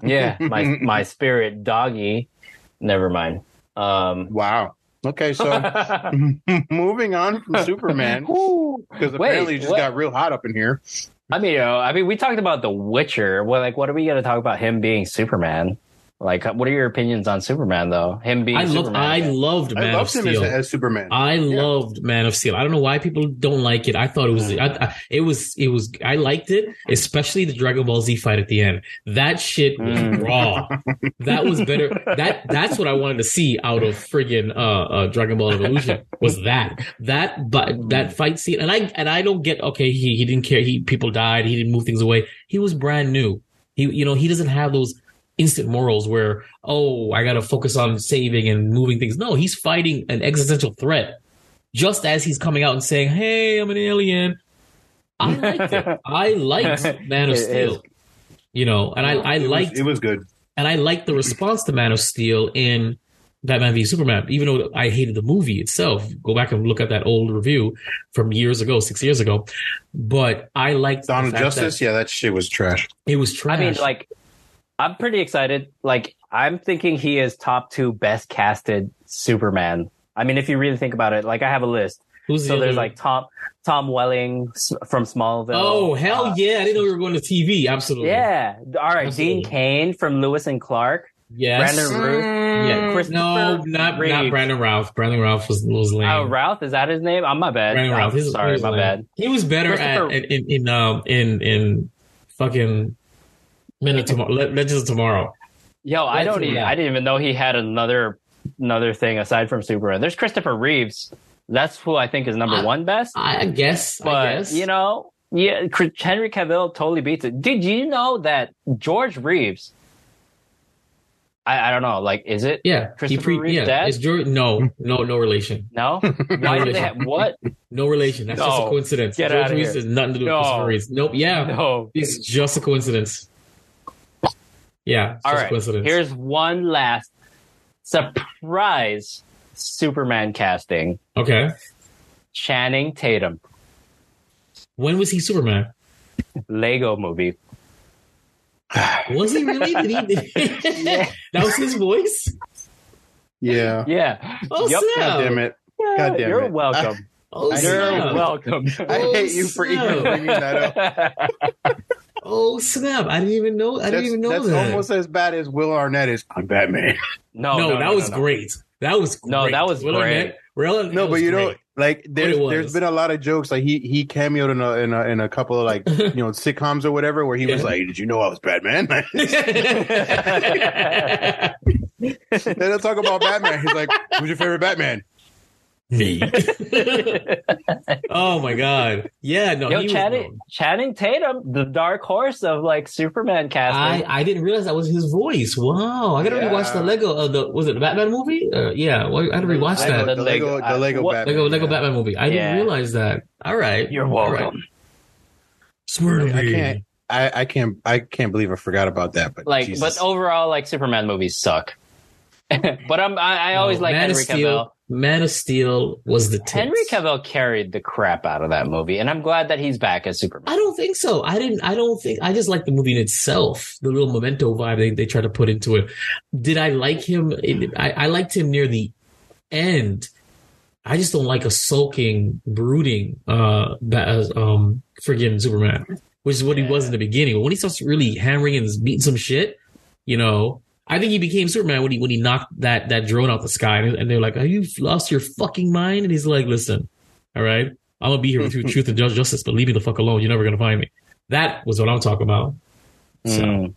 Yeah, my my spirit doggy. Never mind. Um, Wow. Okay, so moving on from Superman because Wait, apparently it just what? got real hot up in here. I mean, you know, I mean, we talked about The Witcher. Well, like, what are we going to talk about him being Superman? Like, what are your opinions on Superman, though? Him being I loved Superman. I loved Man I of loved him Steel. as Superman. I loved Man of Steel. I don't know why people don't like it. I thought it was, I, I, it was, it was. I liked it, especially the Dragon Ball Z fight at the end. That shit was Mm. raw. That was better. That that's what I wanted to see out of friggin' uh, uh, Dragon Ball Evolution. Was that that but that fight scene? And I and I don't get okay. He he didn't care. He people died. He didn't move things away. He was brand new. He you know he doesn't have those instant morals where oh I got to focus on saving and moving things. No, he's fighting an existential threat. Just as he's coming out and saying, "Hey, I'm an alien." I liked it. I liked Man of It is. Steel. You know, and I I it liked was, it was good. and I liked the response to Man of Steel in Batman v Superman, even though I hated the movie itself. Go back and look at that old review from years ago, six years ago. But I liked the Dawn of Justice, that yeah, that shit was trash. It was trash. I mean, like, I'm pretty excited. Like, I'm thinking he is top two best casted Superman. I mean, if you really think about it, like, I have a list. Who's the So there's like Tom Tom Welling from Smallville. oh hell Uh, yeah! I didn't know we were going to TV. Absolutely. Yeah. All right. Absolutely. Dean Cain from Lois and Clark. Yes. Brandon Routh. Yeah. Christopher No, not not Reeve. Brandon Ralph. Brandon Ralph was was lame. Oh, Ralph, is that his name? I'm my bad. Brandon Ralph. I'm sorry, he was my lame. bad. He was better at in in in um in in fucking minute tomorrow. Legends of Tomorrow. Yo, I don't even. yeah. I didn't even know he had another another thing aside from Superman. There's Christopher Reeves. That's who I think is number I- one best. I I guess. I But guess. you know, yeah, Chris- Henry Cavill totally beats it. Did you know that George Reeves? I, I don't know. Like, is it? Yeah, Christopher he Reeve's yeah, dad? It's George. No, no, no relation. No. Why did they have what? No relation. That's just a coincidence. Get George outta Reeves here. has nothing to do with No. Christopher Reeves. Nope. Yeah, No. it's just a coincidence. Yeah, it's All just right. coincidence. Here's one last surprise Superman casting: okay. Channing Tatum, When was he Superman? Lego Movie. Was he really? Did he, did he- that was his voice. Yeah. Yeah. Oh Yep. snap! God damn it. God damn it. You're it. welcome. Oh You're snap! welcome. I Oh, hate you for even oh, bringing that up. Oh snap! I didn't even know. I didn't even know that's that. almost as bad as Will Arnett is. I'm Batman. no, no, no, that no, was no, no. great. That was great. No, that was Will great. Arnett- Will Arnett No, but was you know, like there's it there's was. been a lot of jokes. Like he he cameoed in a in a in a couple of like you know sitcoms or whatever where he was like, "Did you know I was Batman?" they don't talk about Batman. He's like, "Who's your favorite Batman?" Me. oh my god! Yeah, no. Yo, he was Channing. Channing Tatum, the dark horse of like Superman I casting. I didn't realize that was his voice. Wow, I gotta Yeah. rewatch the Lego. Uh, the was it the Batman movie? Uh, yeah, well, I gotta rewatch Lego- that. the Lego the Lego What- Batman. Lego Lego yeah. Batman movie. I Yeah. didn't realize that. All right, You're All welcome. right. Smart I can't. I, I can't. I can't believe I forgot about that. But Like, Jesus. but overall, like Superman movies suck. but I'm, I, I always No, like Man of Henry Steel. Cavill. Man of Steel was the tits. Henry Cavill carried the crap out of that movie, and I'm glad that he's back as Superman. I don't think so. I didn't. I don't think. I just like the movie in itself. The little memento vibe they, they try to put into it. Did I like him? I, I liked him near the end. I just don't like a sulking, brooding, uh, um, friggin' Superman, which is what he was in the beginning. But when he starts really hammering and beating some shit, you know, I think he became Superman when he when he knocked that that drone out the sky, and, they're like, "Have you lost your fucking mind?" And he's like, "Listen, all right, I'm gonna be here with you, truth and justice, but leave me the fuck alone. You're never gonna find me." That was what I'm talking about. So Mm.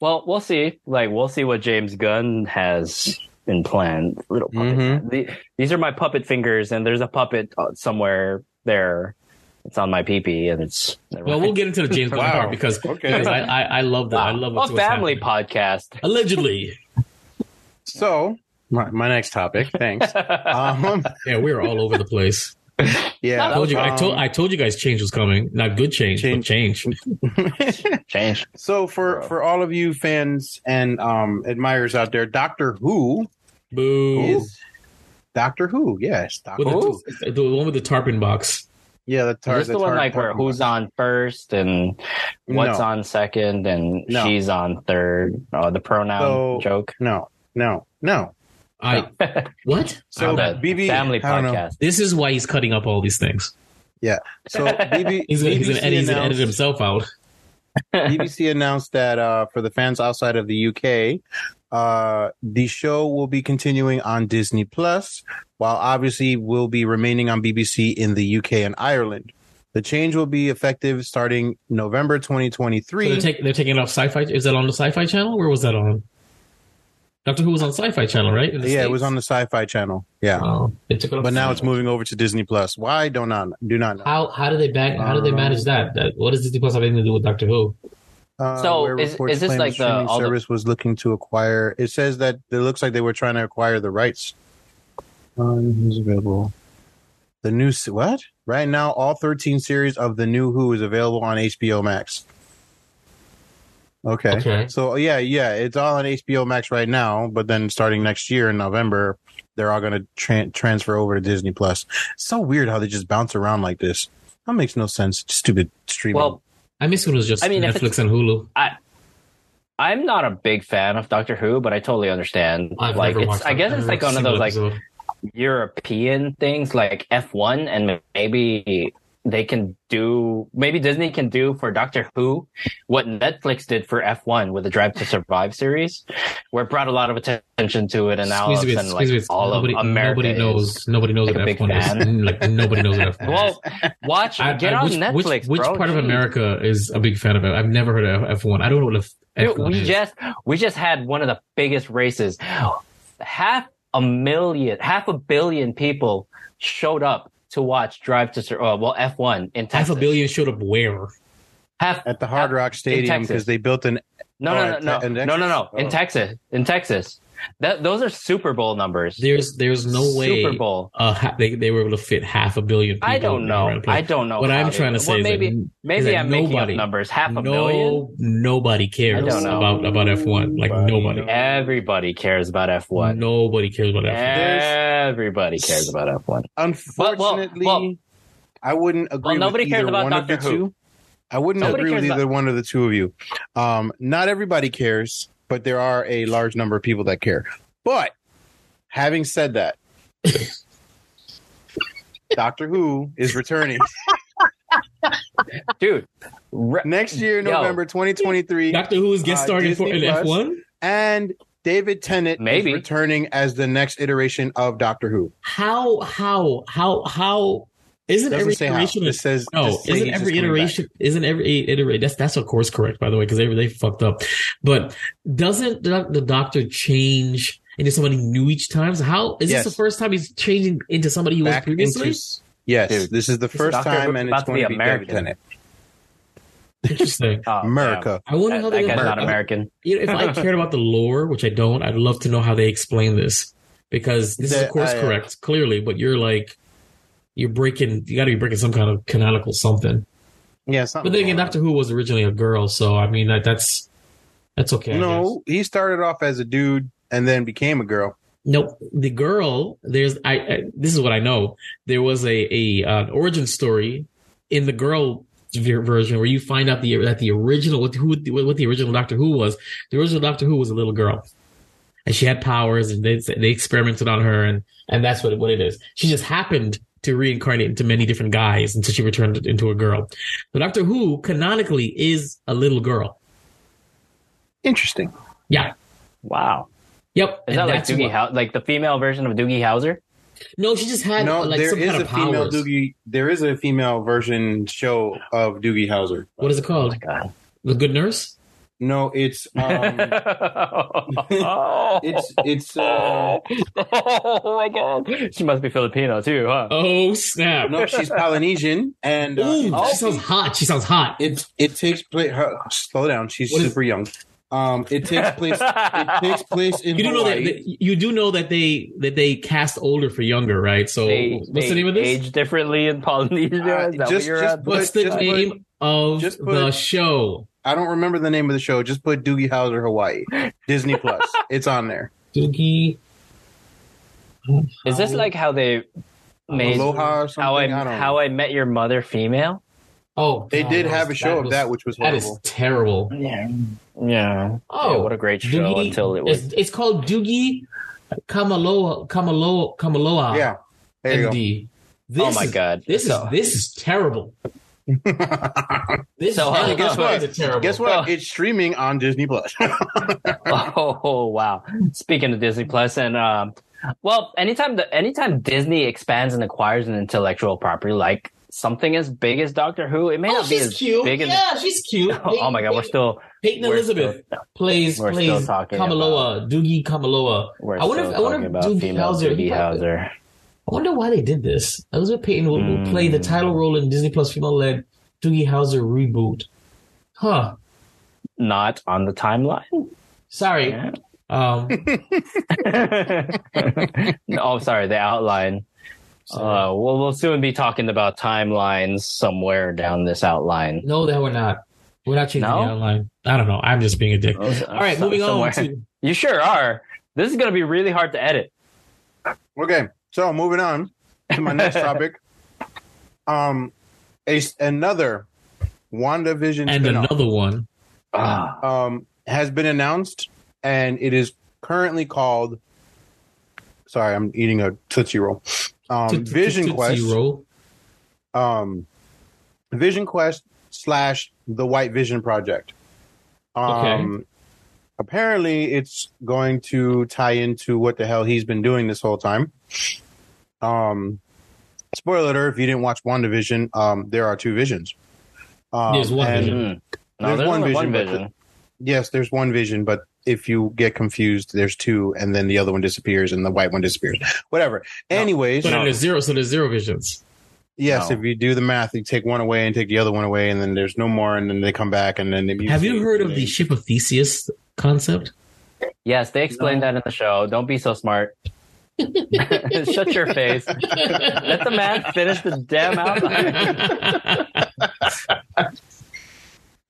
Well, we'll see. Like, we'll see what James Gunn has in plan. Little puppet. Mhm. The- these are my puppet fingers, and there's a puppet uh, somewhere there. It's on my peepee, and it's. well, we'll get into the James Bond Wow. part because, Okay. because I, I I love that. I love a what's, what's family happening. podcast. Allegedly, so my, my next topic. Thanks. um, yeah, we were all over the place. yeah. I told you, I told um, I told you guys change was coming. Not good change, but change. Change. so for for all of you fans and um admirers out there, Doctor Who Boo. is Doctor Who. Yes, Doctor With Who. the, the one with the tarpon box. Yeah, the Is this the, the one tar- like where who's on first and what's No. on second and No. she's on third? Oh, the pronoun So- joke. No, no, no. I what? So The BB family I don't know. podcast. This is why he's cutting up all these things. Yeah. So BB, He's gonna, he's gonna, BBC edit, he's gonna edit himself out. BBC announced that uh, for the fans outside of the UK, uh, the show will be continuing on Disney Plus, while obviously will be remaining on BBC in the UK and Ireland. The change will be effective starting November So 2023. they're, take, they're taking off Sci-Fi. Is that on the Sci-Fi Channel? Where was that on? Doctor Who was on Sci-Fi Channel, right? Yeah, it was on the Sci-Fi Channel. Yeah, Oh, they took it but now Sci-Fi. it's moving over to Disney Plus. Why? Don't not do not know. How how do they back? How do they manage that? that what does Disney Plus have anything to do with Doctor Who? Uh, So, where is- is this like the- streaming all the- service was looking to acquire? It says that it looks like they were trying to acquire the rights. Um, who's available? The new what? Right now, all 13 series of the new Who is available on HBO Max. Okay. Okay. So yeah, yeah, it's all on HBO Max right now, but then starting next year in November, they're all going to tran transfer over to Disney Plus. So weird how they just bounce around like this. That makes no sense. Stupid streaming. Well, I miss when it was just I mean, Netflix and Hulu. I'm not a big fan of Doctor Who, but I totally understand. I've like, it's, I guess it's like one of those like. European things, like F1, and maybe they can do, maybe Disney can do for Doctor Who what Netflix did for F1 with the Drive to Survive series, where it brought a lot of attention to it, and now all of like it. all nobody, of America nobody knows. Nobody knows like what F1 is. Like nobody knows what F1 is. Well, watch, I- get I- on which, Netflix, Which, which bro. part of America is a big fan of it? I've never heard of F1. I don't know what F- Dude, F1 we is. just we just had one of the biggest races. Half a million, half a billion people showed up to watch Drive to Sur- uh, well F1 in Texas. Half a billion showed up where? Half at the Hard Rock Stadium because they built an no Oh, no at no Te- in no no no no Texas? in Oh. Texas in Texas. That those are Super Bowl numbers. There's there's no way Super Bowl. uh, they they were able to fit half a billion. people I don't know. I don't know. What I'm they- trying to say well, is that- maybe is maybe that I'm making nobody- up numbers. Half a no, million. nobody cares I don't know. about about F1. Like Nobody nobody. Everybody cares about F1. nobody cares about F1. Everybody cares about F1. Unfortunately, well- I wouldn't agree. Well, nobody with cares either about one of Doctor the Who. two. I wouldn't Nobody agree with either about- one of the two of you. Um, not everybody cares, but there are a large number of people that care. But having said that, Doctor Who is returning Dude, re- next year, Yo. November 2023, Doctor Who is guest Uh, starring for in Disney Plus. F1. and David Tennant Maybe. is returning as the next iteration of Doctor Who. How how how how isn't every iteration? It says No, isn't every just back. iteration? Isn't every iteration? That's that's of course correct, by the way, because they they fucked up. But doesn't the, the Doctor change into somebody new each time? So how is Yes. this the first time he's changing into somebody he was previously? into yes Dude, this is the first Doctor time Who's and it's going to be American. David Tennant Interesting. oh, America I wonder damn. how they that guy's not I- American. You know, if I cared about the lore, which I don't, I'd love to know how they explain this because this is of course I, uh, correct, clearly, but you're like you're breaking. You got to be breaking some kind of canonical something. yeah But then again. Doctor Who was originally a girl, so I mean that, that's that's okay. No he started off as a dude and then became a girl Nope. The girl, there's I, I this is what I know. There was a a uh, origin story in the girl version where you find out the that the original what who what the original Doctor Who was. The original Doctor Who was a little girl. And she had powers and they they experimented on her and and that's what what it is. She just happened to reincarnate into many different guys until she returned into a girl. The Doctor Who canonically is a little girl. interesting Yeah. Wow. Yep. Is And that like Doogie what- Howser, like the female version of Doogie Howser? No, she just had no like there some is kind a of female powers. doogie there is a female version show of doogie howser What is it called? Oh God. The Good Nurse? No it's um oh, it's it's uh oh my god. She must be Filipino too, huh? Oh snap! no she's polynesian and uh, Ooh, it's- she sounds hot. She sounds hot. it it takes place her slow down she's What is- super young um it takes place it takes place in You do know that, that you do know that they that they cast older for younger, right? So They, what's the name of this? age differently in Polynesia. Uh, just- what just put- What's the just put- name of just put- the show? I don't remember the name of the show. Just put Doogie Howser Hawaii. Disney Plus. it's on there. Doogie. Is this like how they made Aloha or something? how I, I don't know. how I met your mother female? Oh, They God, did that have was- a show of was- that, which was That is terrible. Yeah. Yeah. Oh, Yeah, what a great show Doogie- until it was It's, it's called Doogie Kamealoha Kamealoha Kamealoha. yeah. There you MD. This Oh my is- god. This So- is this is terrible. Go. This So, is uh, guess what? This terrible. Guess what? It's streaming on Disney Plus. Oh wow! Speaking of Disney Plus, and um, well, anytime the anytime Disney expands and acquires an intellectual property like something as big as Doctor Who, it may Oh, not be she's as cute. big as. yeah, she's cute. Oh my god, we're still Peyton we're Elizabeth still- plays we're plays still talking Kamealoha, Doogie Kamealoha. we're I wonder still if- I wonder talking if about Doogie female Howser- Doogie Howser. I wonder why they did this. Elizabeth Peyton will, will play the title role in Disney Plus female-led Doogie Howser reboot. Huh. Not on the timeline. Sorry. Yeah. Um, no, oh, sorry, the outline. sorry. Uh, we'll we'll soon be talking about timelines somewhere down this outline. no, that we're not. Without changing No? the outline. I don't know. I'm just being a dick. All right, moving on to You sure are. This is gonna be really hard to edit. Okay, so moving on to my next topic. Um, a, another WandaVision and spinoff, another one. Ah. um has been announced, and it is currently called. Sorry, I'm eating a tootsie roll. Um, Toot- toot- Vision Quest. Roll. um, Vision Quest slash the White Vision Project. Um, Apparently, it's going to tie into what the hell he's been doing this whole time. Um, spoiler alert: if you didn't watch WandaVision, um, there are two visions. Um, There's one and- vision. No, There's there's, one only one vision, but vision. Yes, there's one vision, but if you get confused, there's two, and then the other one disappears, and the white one disappears. Whatever. Anyways, So No. there's zero. So there's zero visions. Yes, No. if you do the math, you take one away and take the other one away, and then there's no more, and then they come back, and then they Have you heard of they- the ship of Theseus concept? Yes, they explained No. that in the show. Don't be so smart. Shut your face. Let the man finish the damn outline.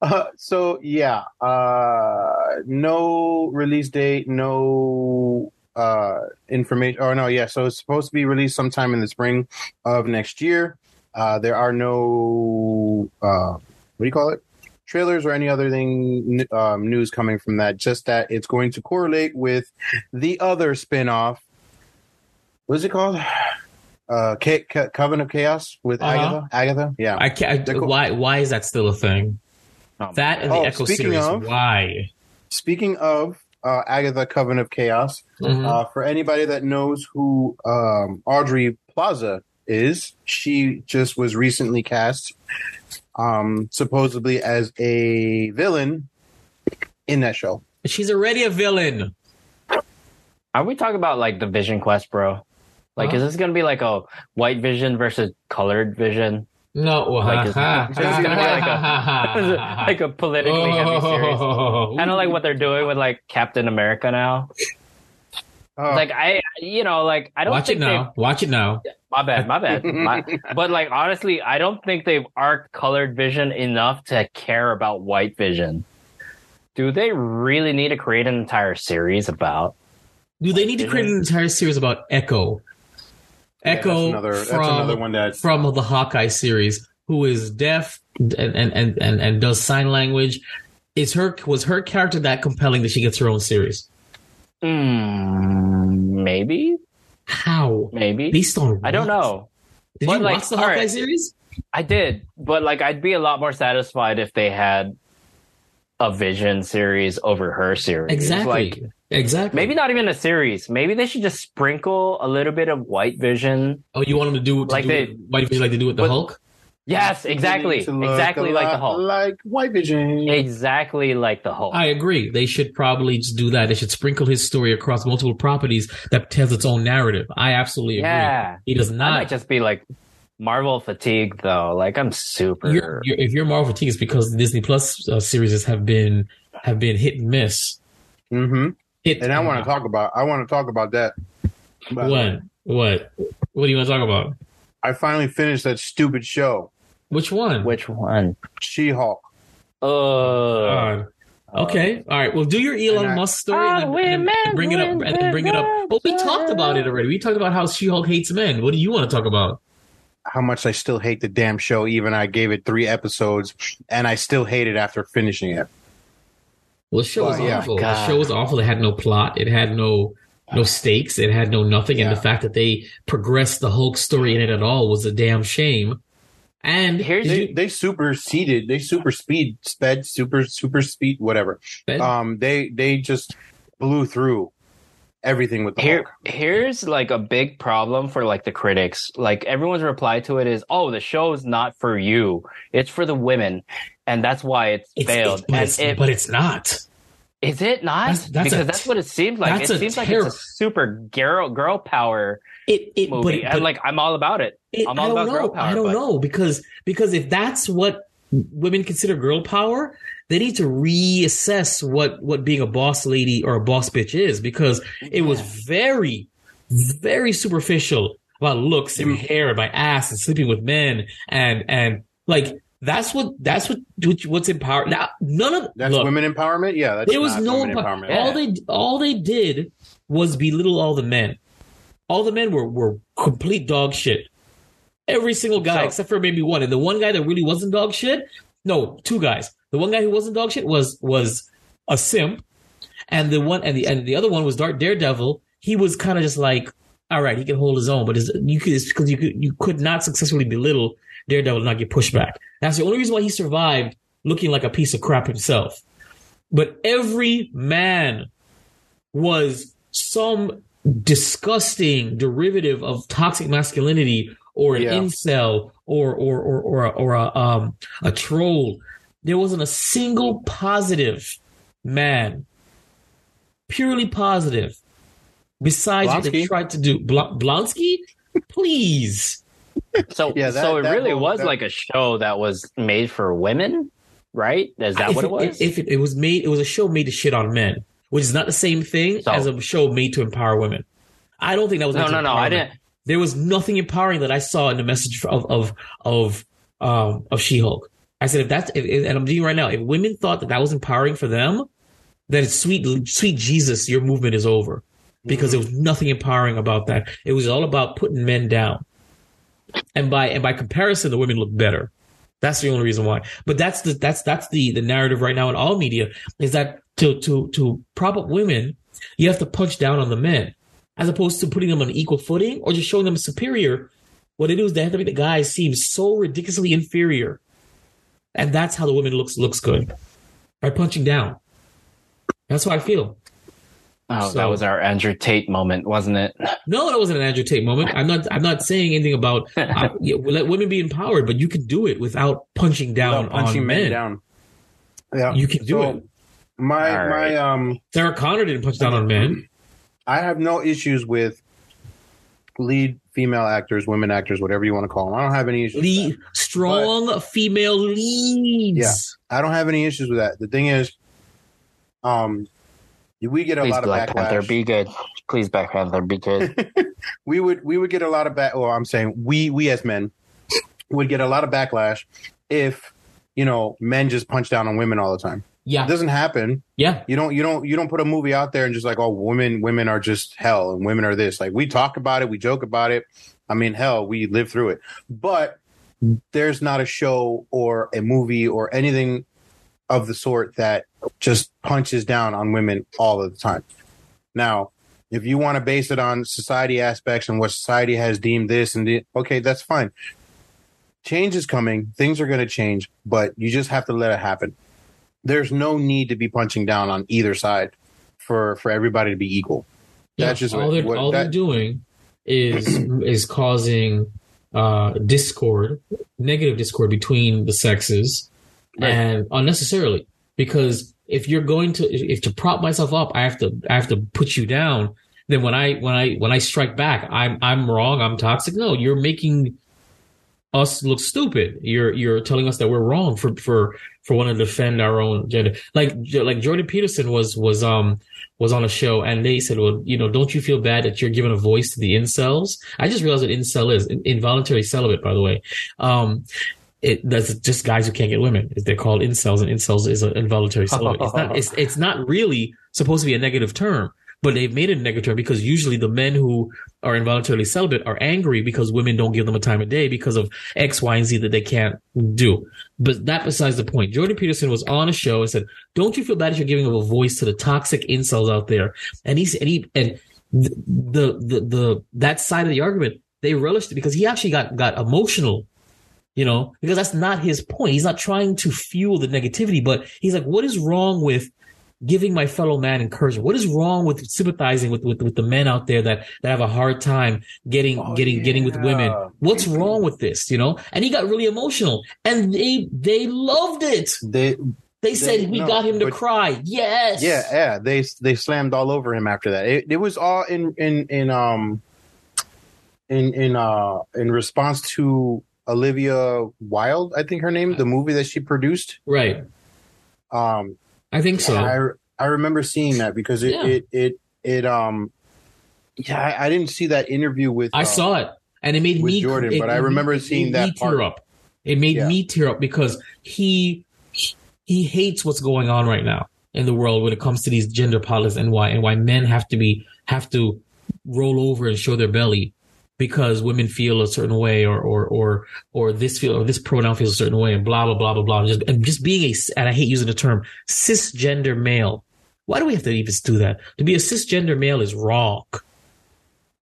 Uh, so yeah, uh, no release date, no uh, information. Oh no, yeah. So it's supposed to be released sometime in the spring of next year. Uh, there are no uh, what do you call it? Trailers or any other thing um, news coming from that. Just that it's going to correlate with the other spin-off. What is it called? Uh, Ca- Ca- Coven of Chaos with Uh-huh. Agatha. Agatha, yeah. I can't. They're cool. Why? Why is that still a thing? Oh, That and the Oh, Echo speaking series. of- why? Speaking of uh, Agatha Coven of Chaos, Mhm. uh, for anybody that knows who um, Aubrey Plaza is, she just was recently cast, um, supposedly as a villain in that show. She's already a villain. Are we talking about like the Vision Quest, bro? Like, Huh? is this gonna be like a white vision versus colored vision? No, Like, it's- ha, it's gonna be like a- like a politically heavy series. Oh. Kind of like what they're doing with like Captain America now. Uh, Like I, you know, like I don't Watch it think they now. Watch it now. My bad, my bad. My, but like honestly, I don't think they've arced colored vision enough to care about white vision. Do they really need to create an entire series about? Do they need to create an entire series about Echo? Yeah, Echo that's another, that's from another one that from the Hawkeye series, who is deaf and and, and, and and does sign language. Is her was her character that compelling that she gets her own series? Mm, maybe, How? maybe. Based on I don't know. Did But, you like, watch the Hawkeye right. series? I did, but like I'd be a lot more satisfied if they had a Vision series over her series. Exactly. Like exactly. maybe not even a series. Maybe they should just sprinkle a little bit of white Vision. Oh, you want them to do to Like do they- it- why do like to do with the But- Hulk? Yes, exactly, exactly like the lot Hulk. like White Vision. Exactly like the Hulk. I agree. They should probably just do that. They should sprinkle his story across multiple properties that tells its own narrative. I absolutely agree. yeah, He does I not. might just be like Marvel fatigue though. Like I'm super. you're, you're, if you're Marvel fatigue, it's because the Disney Plus uh, series have been have been hit and miss. hmm Hit And I want to talk about I want to talk about that. By the way. what? What? What do you want to talk about? I finally finished that stupid show, Which one? Which one? She-Hulk. Oh, Uh, okay. All right. Well, do your Elon I- Musk story and, then- and then- and bring it up and then bring it up. Well, we talked about it already. We talked about how She-Hulk hates men. What do you want to talk about? How much I still hate the damn show. Even I gave it three episodes, and I still hate it after finishing it. Well, the show was Well, yeah. awful. The show was awful. It had no plot. It had no no stakes. It had no nothing. And the fact that they progressed the Hulk story in it at all was a damn shame. And Here's- They you- they superseded. They super speed sped super super speed whatever. Ben? Um, they they just blew through everything with the Here, Hulk. here's like a big problem for like the critics. Like everyone's reply to it is, "Oh, the show's not for you. It's for the women, and that's why it's, it's, failed." it's- but, it's, it, but it's not. is it not? That's- that's because a that's what it seems like. It seems like it's a super girl girl power It it movie, but, but and like I'm all about it. it- I'm all girl know. power, I don't but- know because because if that's what women consider girl power, they need to reassess what what being a boss lady or a boss bitch is because it was very very superficial about looks and Mm. hair and my ass and sleeping with men and and like That's what that's what what's empowered. Now none of That's look, women empowerment. Yeah, that's there was no women empower- empowerment. all they all they did was belittle all the men. All the men were were complete dog shit. Every single guy So- except for maybe one, and the one guy that really wasn't dog shit. No, two guys. The one guy who wasn't dog shit was was a simp, and the one and the and the other one was Dark Daredevil. He was kind of just like, all right, he can hold his own, but you could because you could you could not successfully belittle Daredevil not get pushed back. That's the only reason why he survived looking like a piece of crap himself. But every man was some disgusting derivative of toxic masculinity or an Yeah. incel or or or or a, or a um a troll. There wasn't a single positive man, purely positive. Besides what they tried to do, Bl- Blonsky, please. So, Yeah, that- so it really was that- like a show that was made for women, right? Is that if what it was? If, it, it was made, it was a show made to shit on men, which is not the same thing So- as a show made to empower women. I don't think that was no, no, no. I didn't. There was nothing empowering that I saw in the message of of of um of She Hulk. I said if that's if, and I'm you right now, if women thought that that was empowering for them, then sweet sweet Jesus, your movement is over because there was nothing empowering about that. It was all about putting men down, and by and by comparison, the women look better. That's the only reason why. But that's the that's that's the the narrative right now in all media is that to to to prop up women, you have to punch down on the men, as opposed to putting them on equal footing or just showing them superior. What they do is they have to make the guys seem so ridiculously inferior, and that's how the women looks looks good by punching down. That's how I feel. Oh, So- that was our Andrew Tate moment, wasn't it? No, that wasn't an Andrew Tate moment. I'm not. I'm not saying anything about uh, yeah, let women be empowered, but you can do it without punching down Without punching on men men. down. Yeah, You can do So, it. My All my um, Sarah Connor didn't punch down on men. I have no issues with lead female actors, women actors, whatever you want to call them. I don't have any issues. with Lead, that. strong female leads. Yeah. I don't have any issues with that. The thing is, um, we get a Please, lot of Black backlash. Panther, be good. Please, Black Panther, be good. we would we would get a lot of back. Well, I'm saying we we as men would get a lot of backlash if you know men just punch down on women all the time. Yeah, it doesn't happen. Yeah. You don't you don't you don't put a movie out there and just like oh women women are just hell and women are this. Like we talk about it, we joke about it. I mean, hell, we live through it. But there's not a show or a movie or anything of the sort that just punches down on women all of the time. Now, if you want to base it on society aspects and what society has deemed this and the, okay, that's fine. Change is coming. Things are going to change, but you just have to let it happen. There's no need to be punching down on either side for for everybody to be equal. Yeah, That's just all what- they're what- all they're doing is is causing uh discord, negative discord between the sexes, Right. and unnecessarily because if you're going to if to prop myself up, I have to I have to put you down. Then when I when I when I strike back, I'm I'm wrong. I'm toxic. No, you're making us look stupid. You're you're telling us that we're wrong for for for wanting to defend our own gender. Like like Jordan Peterson was was um was on a show and they said, well, you know, don't you feel bad that you're giving a voice to the incels? I just realized what incel is involuntary celibate, by the way. Um, it that's just guys who can't get women. They're called incels, and incels is an involuntary celibate. It's not. It's it's not really supposed to be a negative term, but they've made it a negative term because usually the men who are involuntarily celibate are angry because women don't give them a time of day because of X, Y, and Z that they can't do. But that besides the point. Jordan Peterson was on a show and said, "Don't you feel bad that you're giving a voice to the toxic incels out there?" And he's and he and the the the, the that side of the argument they relished it because he actually got got emotional you know, because that's not his point. He's not trying to fuel the negativity, but he's like, what is wrong with giving my fellow man encouragement? What is wrong with sympathizing with, with, with the men out there that, that have a hard time getting, Oh, getting, getting with women? What's wrong with this? You know, and he got really emotional and they, they loved it. They They said They- we no, got him to but- cry. Yes. yeah yeah they they slammed all over him after that. It, it was all in in in um in in uh in response to Olivia Wilde, I think her name, the movie that she produced. Right. Um, I think so. I I remember seeing that because it Yeah. it it it um yeah I, I didn't see that interview with I uh, saw it and it made with me Jordan, it- but I remember it seeing that tear part. up. It made Yeah. me tear up because he he hates what's going on right now in the world when it comes to these gender politics and why and why men have to be have to roll over and show their belly because women feel a certain way or or or or this feel or this pronoun feels a certain way and blah blah blah blah blah just and just being a and I hate using the term cisgender male. Why do we have to even do that? To be a cisgender male is wrong.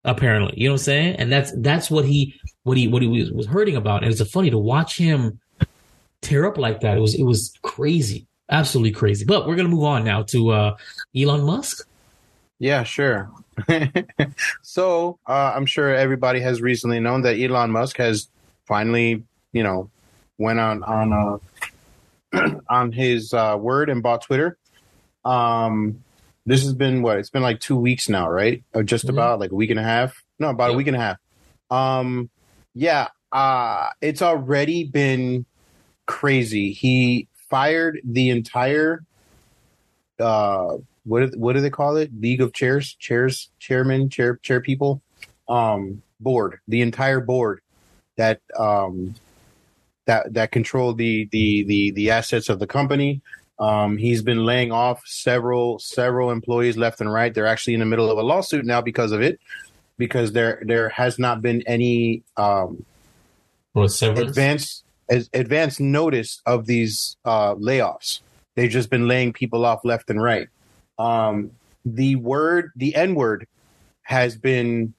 Apparently, you know what I'm saying, and that's that's what he what he what he was, was hurting about, and it's funny to watch him tear up like that. It was it was crazy, absolutely crazy. But we're gonna move on now to uh Elon Musk. Yeah, sure. so uh, I'm sure everybody has recently known that Elon Musk has finally, you know, went on on uh, on his uh, word and bought Twitter. Um, this has been what? It's been like two weeks now, right? Or just Mhm. about like a week and a half? No, about a week and a half. Um, yeah, uh, it's already been crazy. He fired the entire uh what do- what do they call it? League of Chairs, chairs, chairman, chair, chair people, um, board, the entire board that um that that control the the the the assets of the company. Um, he's been laying off several several employees left and right. They're actually in the middle of a lawsuit now because of it, because there there has not been any um advance as advance notice of these uh, layoffs. They've just been laying people off left and right. Um, the word, the N word, has been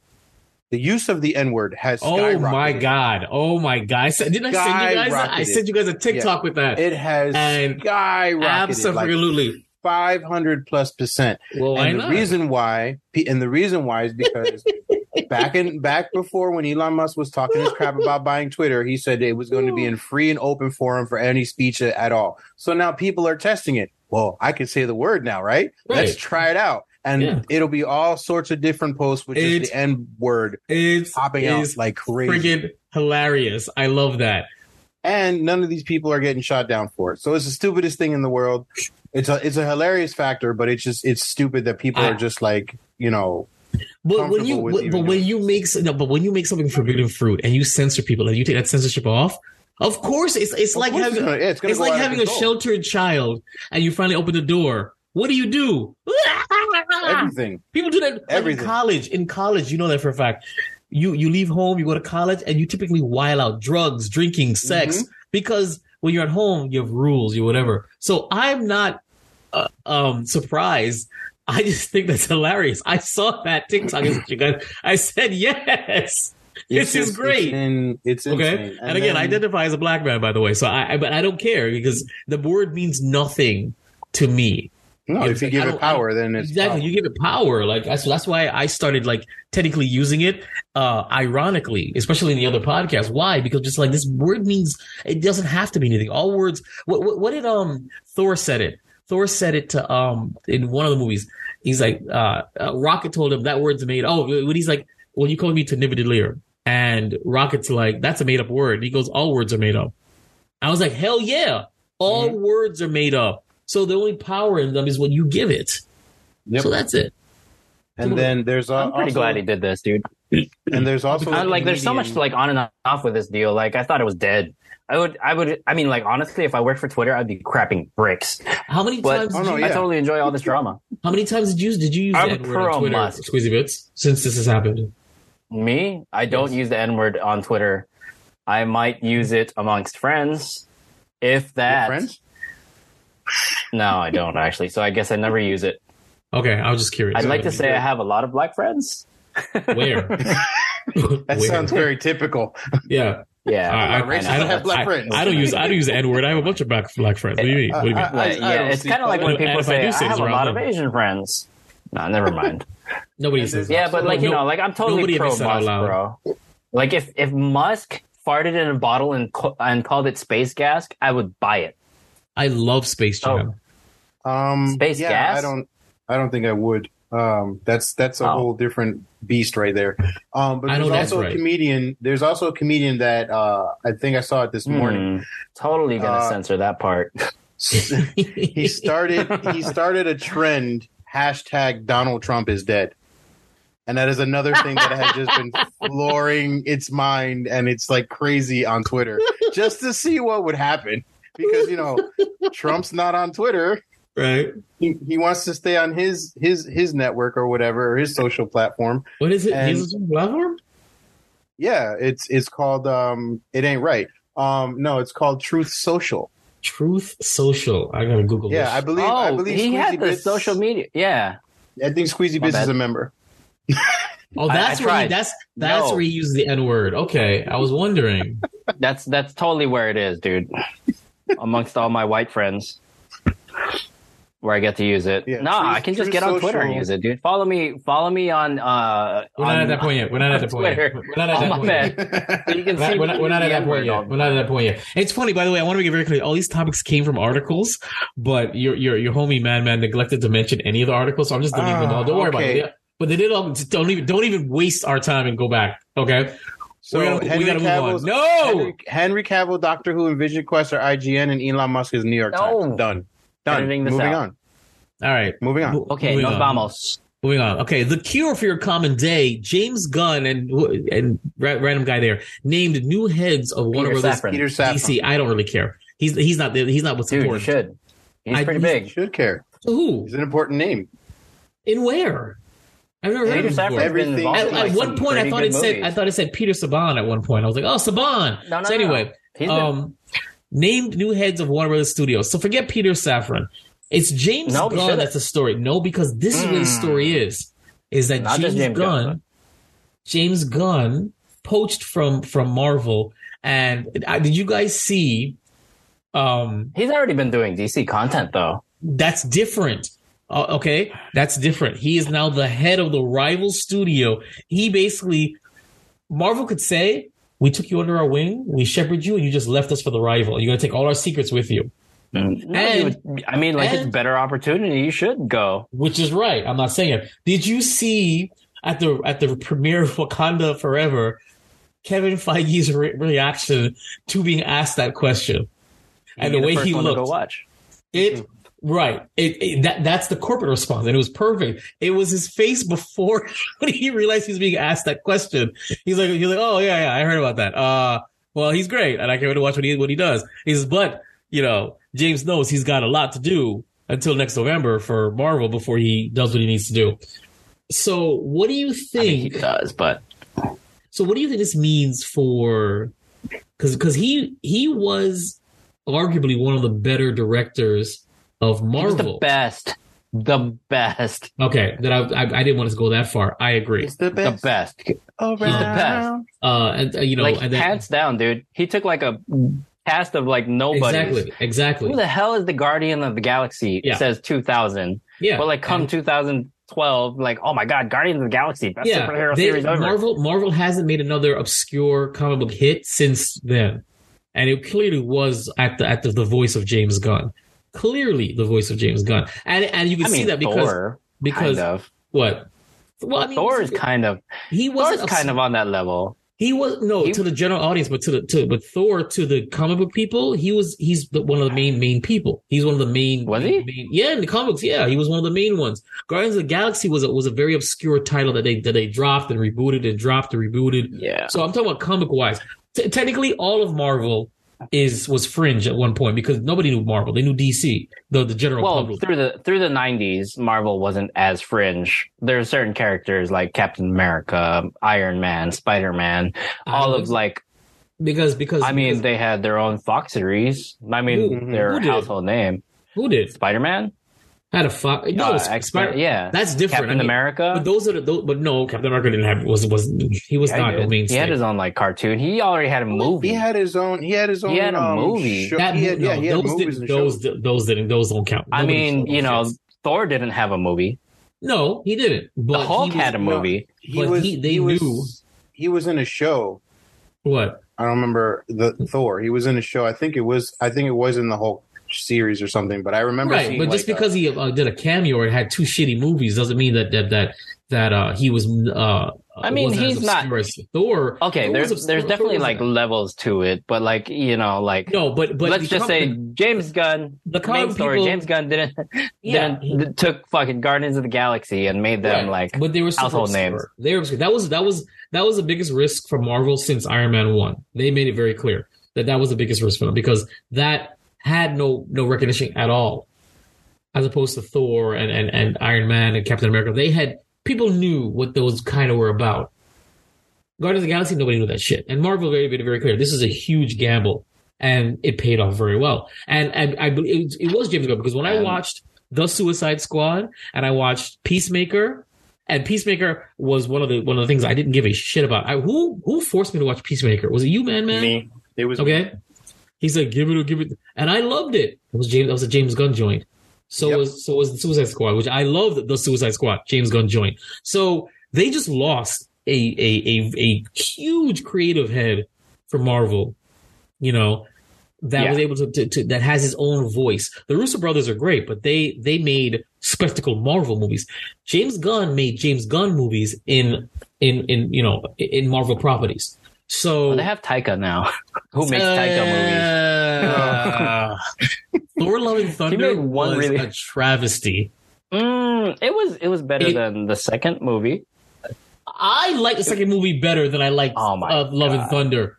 the use of the N word has. Oh my god! Oh my god! Didn't I send you guys? I sent you guys a TikTok with that. It has And skyrocketed, like Absolutely. five hundred plus percent. well, and not? the reason why, and the reason why is because back in back before when Elon Musk was talking his crap about buying Twitter, he said it was going to be in free and open forum for any speech at all. So now people are testing it. Well, I can say the word now, right? Let's try it out, and Yeah. it'll be all sorts of different posts with It's- the N word it's popping out like crazy. friggin' hilarious. I love that. and none of these people are getting shot down for it. So it's the stupidest thing in the world. It's a it's a hilarious factor, but it's just it's stupid that people I- are just like you know But when you but, but when you make no, but when you make something forbidden fruit and you censor people and you take that censorship off, of course it's it's Of like having it's gonna- yeah, it's it's like having a sheltered child and you finally open the door. What do you do? everything. People do that like, in college. In college, you know that for a fact. You you leave home, you go to college, and you typically while out drugs, drinking, sex, Mm-hmm. because when you're at home, you have rules, you whatever. So I'm not uh, um surprised. I just think that's hilarious. I saw that TikTok. You guys, I said yes. This It's is just- great. It's, in, it's Okay. insane. And, again, I then- identify as a black man, by the way. So I, I but I don't care because the word means nothing to me. no, it's if you like, give it don't- power, then it's exactly power. you give it power like that's that's why i started like technically using it uh ironically especially in the other podcast why because just like this word means it doesn't have to mean anything all words what what, what did um thor said it thor said it to um in one of the movies he's like uh, uh rocket told him that word's made oh when he's like well you called me to Nidavellir. And rocket's like that's a made up word he goes all words are made up i was like hell yeah all Mm-hmm. words are made up so the only power in them is what you give it Yep. so that's it. and then there's uh, I'm pretty also, glad he did this, dude. And there's also I, a like, there's so much comedian- like on and off with this deal. Like, I thought it was dead. I would, I would, I mean, like, honestly, if I worked for Twitter, I'd be crapping bricks. How many But- times? Oh, did no, you, I totally enjoy all this drama. How many times did you use? Did you use I'm the N-word on Twitter, Musk. Squeezy Bits, since this has happened? Me, I don't Yes. use the N word on Twitter. I might use it amongst friends, if Your that. friends. No, I don't actually. So I guess I never use it. Okay, I was just curious. I'd like to say I have a lot of black friends. where. That Where? sounds very typical. Yeah, Yeah, I, I, racists I don't have black I, friends. I don't use. I don't use the N word. I have a bunch of black black friends. What do you mean? What do you mean? I- But, I yeah, it's kind of like when people if I say do I, have a lot of them. Asian friends. No, never mind. Nobody says. Yeah, but like No, you know, like I'm totally nobody pro Musk, bro. Like if if Musk farted in a bottle and co- and called it space gas, I would buy it. I love Space Jam. Um, Space yeah, gas? I don't. I don't think I would. Um, that's that's a Oh. whole different beast right there. Um, but I there's know also right. a comedian. There's also a comedian that uh, I think I saw it this morning. Hmm, totally gonna Uh, censor that part. he started he started a trend hashtag Donald Trump is dead, And that is another thing that has just been flooring its mind and it's like crazy on Twitter just to see what would happen. Because, you know, Trump's not on Twitter. Right. He, he wants to stay on his his his network or whatever, or his social platform. What is it? And- His platform? Yeah, it's it's called um it ain't right. Um no, it's called Truth Social. Truth Social. I gotta Google Yeah, this. I believe I oh, believe he Squeezy had the Bits- social media. Yeah. I think Squeezy My Biz is a member. oh, that's I where he, that's that's No. where he uses the N word. Okay, I was wondering. That's that's totally where it is, dude. Amongst all my white friends, where I get to use it. Yeah, no, Truth- I can just get on Twitter and use it, dude. Follow me, follow me on. uh We're not on, at that point yet. We're not at that point yet. Twitter. We're not at Oh, that my point yet. So you can We're see not, we're not, we're not at that point yet. We're not at that point yet. It's funny, by the way. I want to make it very clear. All these topics came from articles, but your your your homie man man neglected to mention any of the articles, so I'm just deleting them all. Don't worry about it. Yeah. But they did all. Don't even don't even waste our time and go back. Okay. So we gotta, Henry we gotta move Cavill's- on. No. Henry, Henry Cavill, Doctor Who, and Vision Quest are IGN, and Elon Musk is New York No. Times. Done. Done. Editing this Moving out. on. All right. Moving on. Okay, moving nos on. vamos. Moving on. Okay, the cure for your common day. James Gunn and and random guy there named new heads of Warner Peter Brothers Safran. Peter Safran. DC. I don't really care. He's he's not the- he's not what's Dude, you important. should. He's I- pretty he's- big. Should care. Who He's an important name. in where? I've never heard of him before. Everything- At, at like one point, I thought good it said I thought it said Peter Saban. At one point, I was like, oh Saban. No, no, so no. anyway, He's been- um, named new heads of Warner Brothers Studios. So forget Peter Safran. It's James No, Gunn that's the story. No, because this is what the Hmm. story is. Is that Not James, James Gunn, Gunn, James Gunn poached from from Marvel, and uh, did you guys see? Um, He's already been doing DC content though. that's different. Uh, okay, that's different. He is now the head of the rival studio. He basically, Marvel could say, "We took you under our wing, we shepherded you, and you just left us for the rival. You're gonna take all our secrets with you." Mm. No, you And- would- I mean, like it's a better opportunity. You should go. which is right. I'm not saying it. Did you see at the at the premiere of Wakanda Forever, Kevin Feige's re- reaction to being asked that question, and You'd the way first he one to looked? Go watch. It mm-hmm. Right. It, it that that's the corporate response, and it was perfect. It was his face before when he realized he was being asked that question. He's like, he's like, oh yeah, yeah, I heard about that. Uh, well, he's great, and I can't wait to watch what he what he does. He says, but you know, James knows he's got a lot to do until next November for Marvel before he does what he needs to do. So, what do you I mean, he does, but so, what do you think this means for? Because because he he was arguably one of the better directors of he was Marvel. the best. The best. Okay, that I, I I didn't want to go that far. I agree. He's the The best. best. around. He's the best. Uh, and uh, you know, like and then, hands down, dude. He took like a cast of like nobody. exactly, exactly. Who the hell is the Guardian of the Galaxy? Yeah. It says 2000. Yeah, But like come And- 2012, like oh my god, Guardians of the Galaxy, best yeah, superhero they- series ever. Marvel Marvel hasn't made another obscure comic book hit since then, and it clearly was at the at the, the voice of James Gunn. Clearly, the voice of James Gunn, and and you can I see that because Thor, because kind of. what? Well, I mean, Thor is kind of he was kind of on that level. He was no He- to the general audience, but to the to but Thor to the comic book people, he was he's the, one of the main main people. He's one of the main. Was he? main- yeah, in the comics, yeah, he was one of the main ones. Guardians of the Galaxy was a, was a very obscure title that they that they dropped and rebooted and dropped and rebooted. Yeah. So I'm talking about comic wise. T- technically, all of Marvel is was fringe at one point because nobody knew Marvel. They knew DC, the the general Well, public. through the through the '90s, Marvel wasn't as fringe. There are certain characters like Captain America, Iron Man, Spider Man, all of like. because because I mean, because- they had their own Fox series. I mean, Who- their who household name, who did Spider Man. Had a fo- no Uh, X-Men, Spider- yeah. that's different. Captain I mean, America. But those are the those, but no, Captain America didn't have was was he was Yeah, not he, a did. mainstay. he had his own like cartoon. He already had a movie. He had his own. He had his own. He had a um, movie. show- that he had, mo- yeah, he had those movies didn't and those those didn't those don't count. I mean, you know, shits. Thor didn't have a movie. no, he didn't. But The Hulk he was- had a movie. He But was. he- they he was, knew. He was in a show. What? I don't remember the Thor. He was in a show. I think it was. I think it was in the Hulk. Series or something. But I remember right, seeing but just like, because he uh, did a cameo or had two shitty movies doesn't mean that that that that uh he was uh I mean, he's not- Thor. Okay, Thor there's was there's obscure- definitely Thor like was- levels to it, but like you know, like no, but but let's just com- say James Gunn. the Main comic story: people, James Gunn didn't Yeah, didn't took fucking Guardians of the Galaxy and made them Right. like but they were super household names. They were obscure. that was that was that was the biggest risk for Marvel since Iron Man one. They made it very clear that that was the biggest risk for them because that had no no recognition at all, as opposed to Thor and and, and Iron Man and Captain America. They had people knew what those kind of were about. Guardians of the Galaxy, nobody knew that shit, and Marvel very very very clear. This is a huge gamble, and it paid off very well. And I, I believe it, it was James Gunn because when I watched The Suicide Squad and I watched Peacemaker and Peacemaker was one of the one of the things I didn't give a shit about. I, who who forced me to watch Peacemaker? Was it you, man, man? me. It was Okay. He said, "Give it, or give it," and I loved it. It was James. That was a James Gunn joint. So Yep. was so was the Suicide Squad, which I loved. The Suicide Squad, James Gunn joint. So they just lost a a a, a huge creative head for Marvel. You know that Yeah. was able to, to, to that has his own voice. The Russo brothers are great, but they they made spectacle Marvel movies. James Gunn made James Gunn movies in in in you know in Marvel properties. So Well, they have Taika now, who makes Taika movies. uh, Thor: Love and Thunder made one was really- a travesty. Mm, it was it was better It- than the second movie. I like the second movie better than I liked Oh my uh, Love and Thunder.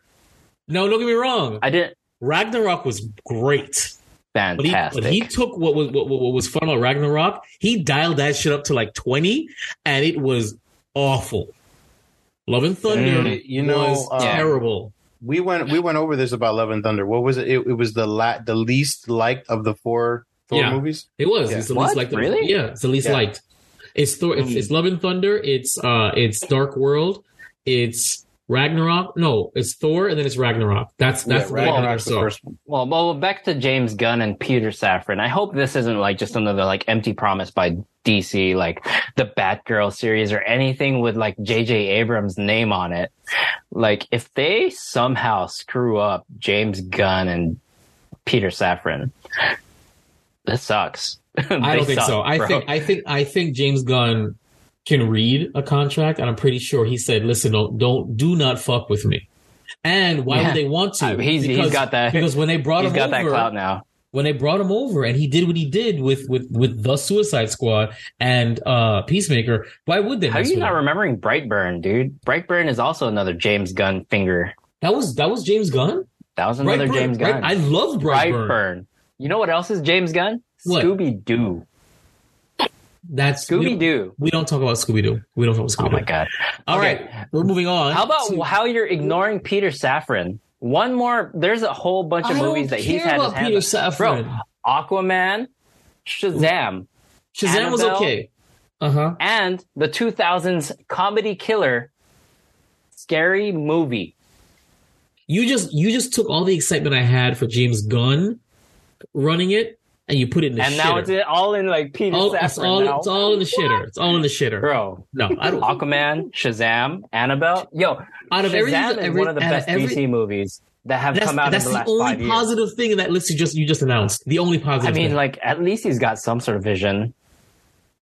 No, don't get me wrong. I didn't Ragnarok was great. But he, fantastic. but he took what was what, what was fun about Ragnarok. He dialed that shit up to like twenty, and it was awful. Love and Thunder Mm, you know, was uh, terrible. we went we went over this about Love and Thunder. What was it? It, it was the la- the least liked of the four Thor Yeah. movies. It was. Yeah. It's the What? least liked. Really? Yeah, it's the least Yeah. liked. It's Thor. It's, it's Love and Thunder. It's uh, it's Dark World. It's Ragnarok. No, it's Thor, and then it's Ragnarok. That's that's yeah, the Ragnarok. The So first one. well, well, back to James Gunn and Peter Safran. I hope this isn't like just another like empty promise by DC, like the Batgirl series or anything with like J.J. Abrams' name on it. Like if they somehow screw up James Gunn and Peter Safran, this sucks. I don't think so. I think I think I think James Gunn can read a contract, and I'm pretty sure he said, "Listen, don't, don't do not fuck with me." And why Yeah. would they want to? Uh, he's- he's got that- because when they brought he's him got over, that clout now. when they brought him over and he did what he did with with with the Suicide Squad and uh Peacemaker, why would they? How are you not him? remembering Brightburn, dude? Brightburn is also another James Gunn finger. That was that was James Gunn. That was another Brightburn, James Gunn. Bright- I love Brightburn. Brightburn. You know what else is James Gunn? Scooby Doo. That's Scooby Doo. We don't talk about Scooby Doo. We don't talk about Scooby Oh Doo. my god. All Okay. right, we're moving on. How about to- how you're ignoring Peter Safran? One more. There's a whole bunch of I movies that he's had his Peter. Safran. Bro, Aquaman, Shazam, Shazam was okay. Uh huh. and the 2000s comedy killer, Scary Movie. You just you just took all the excitement I had for James Gunn running it, and you put it in the and shitter. now it's all in like Peter all, Safran it's all now. it's all in the shitter. It's all in the shitter. Bro, No, I don't. Aquaman, Shazam, Annabelle. Yo, Out of Shazam is every, one of the best every- DC movies that have come out in that's the the, last only five years. positive thing in that list you just you just announced. The only positive. I mean, thing. like at least he's got some sort of vision.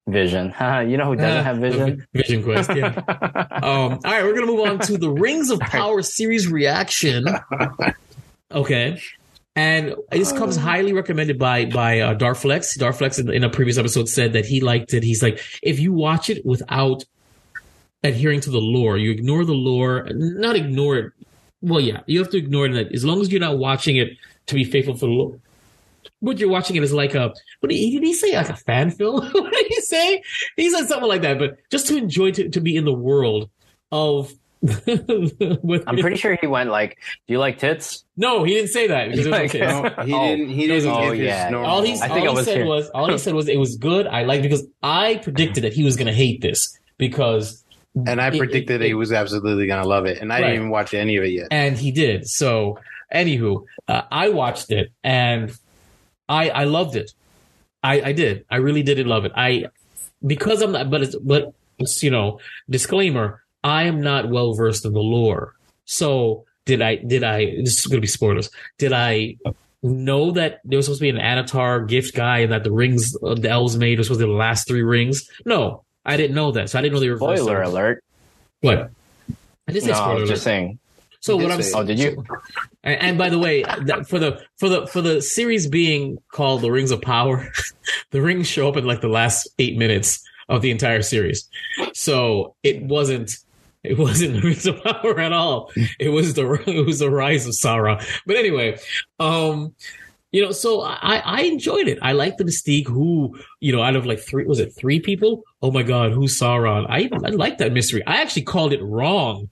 Vision. you know who doesn't Uh, have vision? Vision Quest. Yeah. um, all right, we're gonna move on to the Rings of Power series reaction. Okay. And this comes highly recommended by by uh, Darflex. Darflex in, in a previous episode said that he liked it. He's like, if you watch it without adhering to the lore, you ignore the lore, not ignore it. Well, yeah, you have to ignore it. As long as you're not watching it to be faithful to the lore, but you're watching it as like a what did he, did he say like a fan film? what did he say? He said something like that. But just to enjoy to, to be in the world of. with, I'm pretty sure he went like, "Do you like tits?" no, he didn't say that because it was Like, okay. No, he Oh. didn't. He didn't Oh, yeah. normal. All he's I think all I he was said here. was all he said was it was good. I liked because I predicted that he was going to hate this because and I it- predicted it- he was absolutely gonna love it, and I Right. didn't even watch any of it yet. and he did. So, anywho, uh, I watched it and I I loved it. I I did. I really did love it. I because I'm not, but it's but it's you know disclaimer. I am not well versed in the lore. So did I? Did I? This is going to be spoilers. Did I know that there was supposed to be an Annatar gift guy and that the rings uh, the elves made was supposed to be the last three rings? No, I didn't know that. So I didn't know they were Spoiler alert. What? I did say No, I spoiler was alert. just saying. So what I'm say it. Oh, did you? and, and by the way, that for the for the for the series being called the Rings of Power, the rings show up in like the last eight minutes of the entire series. So it wasn't it wasn't the Rings of Power at all. It was the it was the rise of Sauron. But anyway, um, you know, so I I enjoyed it. I liked the mystique. Who you know, out of like three was it three people? Oh my god, who's Sauron? I I like that mystery. I actually called it wrong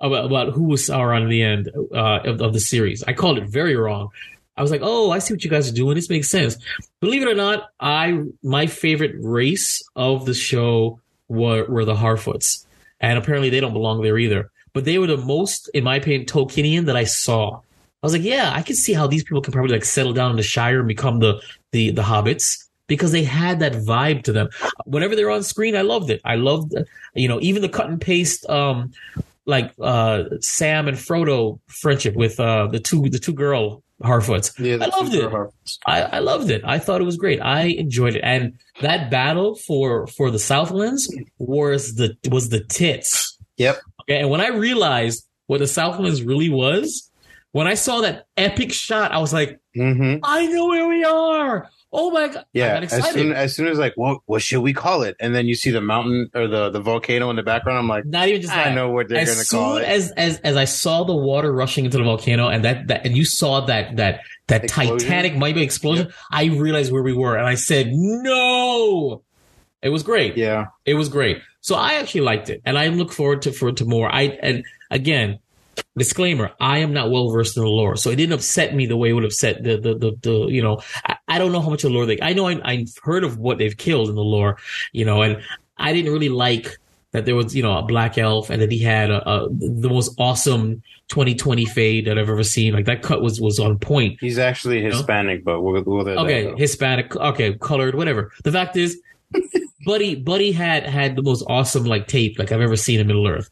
about, about who was Sauron in the end uh, of, of the series. I called it very wrong. I was like, oh, I see what you guys are doing. This makes sense. Believe it or not, I my favorite race of the show were were the Harfoots, and apparently they don't belong there either. But they were the most, in my opinion, Tolkienian that I saw. I was like, yeah, I can see how these people can probably like settle down in the Shire and become the the the hobbits because they had that vibe to them. Whenever they're on screen, I loved it. I loved, you know, even the cut and paste, um, like uh Sam and Frodo friendship with uh the two the two girl Harfoots. Yeah, I loved it. I, I loved it. I thought it was great. I enjoyed it, and that battle for for the Southlands was the was the tits. Yep. Okay, and when I realized what the Southlands really was, when I saw that epic shot, I was like, hmm I know where we are. Oh my god! I Yeah. As soon as soon as like, what what should we call it? And then you see the mountain or the the volcano in the background. I'm like, Not even just that. I know what they're as gonna soon call it. as as as I saw the water rushing into the volcano and that that and you saw that that that Explosion? Titanic might be explosion, I realized where we were and I said no. It was great. yeah. It was great. So I actually liked it, and I look forward to for to more. I and again, disclaimer: I am not well versed in the lore, so it didn't upset me the way it would upset the the the, the you know. I, I don't know how much of lore they. I know I, I've heard of what they've killed in the lore, you know, and I didn't really like that there was you know a black elf and that he had a, a the most awesome 2020 fade that I've ever seen. Like that cut was was on point. He's actually Hispanic, but we'll, we'll let that Okay. Hispanic, okay, colored, whatever. The fact is, Buddy, Buddy had had the most awesome like tape like I've ever seen in Middle Earth.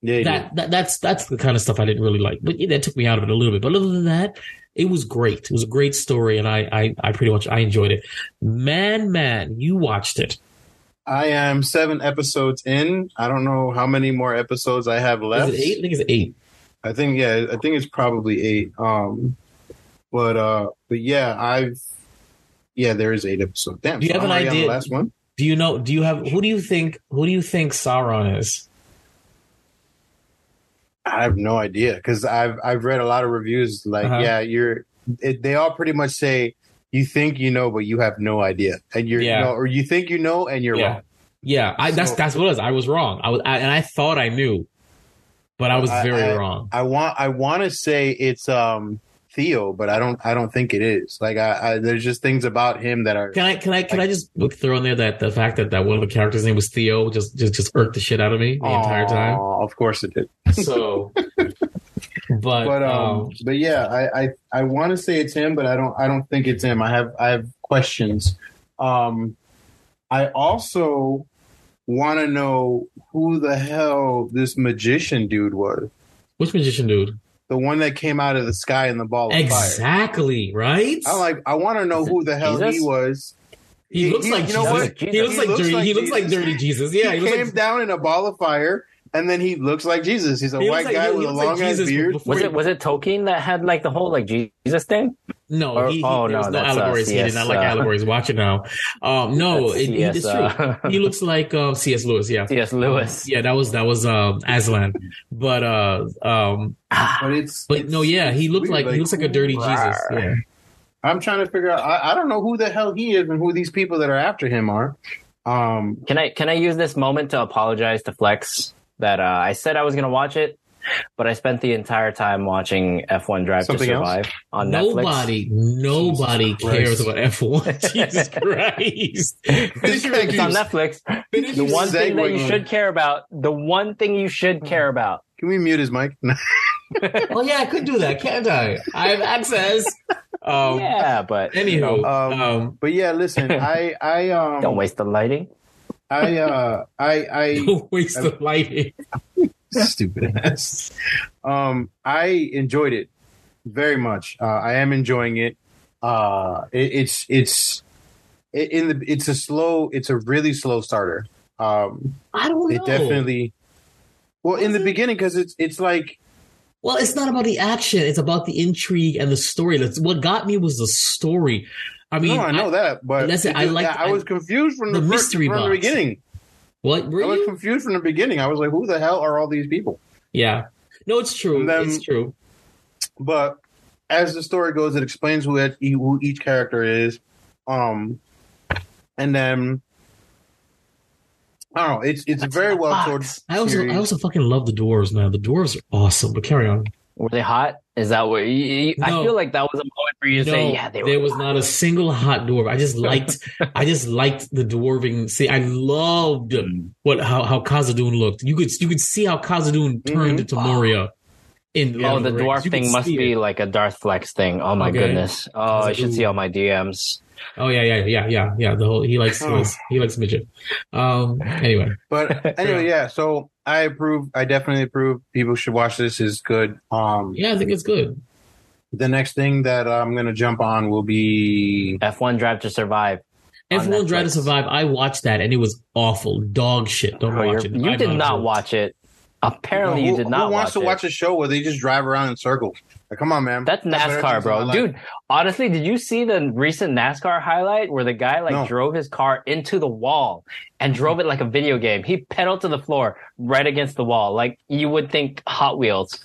yeah. That, that that's that's the kind of stuff I didn't really like, but yeah, that took me out of it a little bit. But other than that, it was great. It was a great story, and I I, I pretty much I enjoyed it. Man, man, you watched it. I am seven episodes in. I don't know how many more episodes I have left. Is it eight? I think it's eight. I think yeah, I think it's probably eight. Um, but uh, but yeah, I've yeah, there is eight episodes. Damn, Do you so have I'm an already on the idea? last one. Do you know? Do you have? Who do you think? Who do you think Sauron is? I have no idea because I've I've read a lot of reviews. Like, Uh-huh. yeah, you're. It, they all pretty much say you think you know, but you have no idea, and you're Yeah. no, or you think you know, and you're Yeah. wrong. Yeah, I, that's So- that's what it was. I was wrong. I was, I, and I thought I knew, but I was very I- wrong. I want I want to say it's um Theo, but I don't I don't think it is. Like, I, I there's just things about him that are. Can I can I can I just throw in there that the fact that, that one of the characters' name was Theo just just just irked the shit out of me the entire time. Of course it did. So, but, but um, um, but yeah, I I, I want to say it's him, but I don't I don't think it's him. I have I have questions. Um, I also want to know who the hell this magician dude was. which magician dude? The one that came out of the sky in the ball of fire. Exactly right. I like. I want to know who the hell he was. he, he- looks he- like you know Jesus. what? He looks He like looks dirty. like he looks like dirty Jesus. Yeah, he he came like, down in a ball of fire, and then he looks like Jesus. He's a He white like- guy he with a looks like long ass beard. Was it was it Tolkien that had like the whole like Jesus thing? No, Or- he, he, oh, there was no, no that's, uh, allegories. he did not like uh, allegories. Watch it now. Um, no, That's it, he- it's true. uh, he looks like uh, C.S. Lewis. Yeah, C.S. Lewis. yeah, that was that was um, Aslan. But uh, um, But it's. but it's- no, yeah, he looked weird, like, he looks like a dirty Jesus. Yeah. I'm trying to figure out. I, I don't know who the hell he is and who these people that are after him are. Um, Can I can I use this moment to apologize to Flex that uh, I said I was gonna watch it, but I spent the entire time watching F1 Drive Something to else? Survive on Netflix. Nobody, nobody cares Christ. about F1. Jesus Christ. This guy It's on Netflix. The one thing that segue. you should care about. The one thing you should care about. Can we mute his mic? oh yeah, I could do that, can't I? I have access. Um, yeah, but you Anywho, Um, um, but yeah, listen, I I um don't waste the lighting. I uh I I don't waste the lighting. stupid ass. Um, I enjoyed it. very much. Uh, I am enjoying it. Uh, it it's it's it, in the it's a slow. It's a really slow starter. Um, I don't know. it definitely. Well, in the beginning, because it's it's like Well, it's not about the action; it's about the intrigue and the story. That's what got me was the story. I mean, no, I know that, but listen, it I like- I, was confused from the, the first, mystery from the beginning. What were I was you? confused from the beginning. I was like, "Who the hell are all these people?" Yeah, no, it's true. And then- it's true. but as the story goes, it explains who it, who each character is, um, and then I don't know. It's it's What's very well box? told. I also, series. I also fucking love the dwarves, man. The dwarves are awesome. But carry on. Were they hot? Is that what you, you- I feel like that was a moment for you to no, say, yeah, they were. there was hot. not a single hot dwarf. I just liked, I just liked the dwarving. See, I loved what how how Khazad-dûm looked. You could you could see how Khazad-dûm turned Mhm. into Moria. In Yeah, Oh, Lord the of Rings. dwarf You thing must be it. like a Darth Flex thing. Oh my Okay. goodness. Oh, I should see all my DMs. Oh yeah, yeah, yeah, yeah, yeah. The whole he likes Oh. he likes midget. Um. Anyway, But anyway, yeah. So I approve. I definitely approve. People should watch this. is good. Um, yeah, I think it's good. the next thing that I'm gonna jump on will be F1 Drive to Survive. F1 Drive to Survive. I watched that and it was awful, dog shit. Don't Bro, watch you're- it. you I'm did not sure. watch it. Apparently, who, you did not who wants watch to it. watch a show where they just drive around in circles? Like, come on, man. That's NASCAR, things in my bro. life. Dude, honestly, did you see the recent NASCAR highlight where the guy like No. drove his car into the wall and drove it like a video game? He pedaled to the floor right against the wall, like you would think Hot Wheels.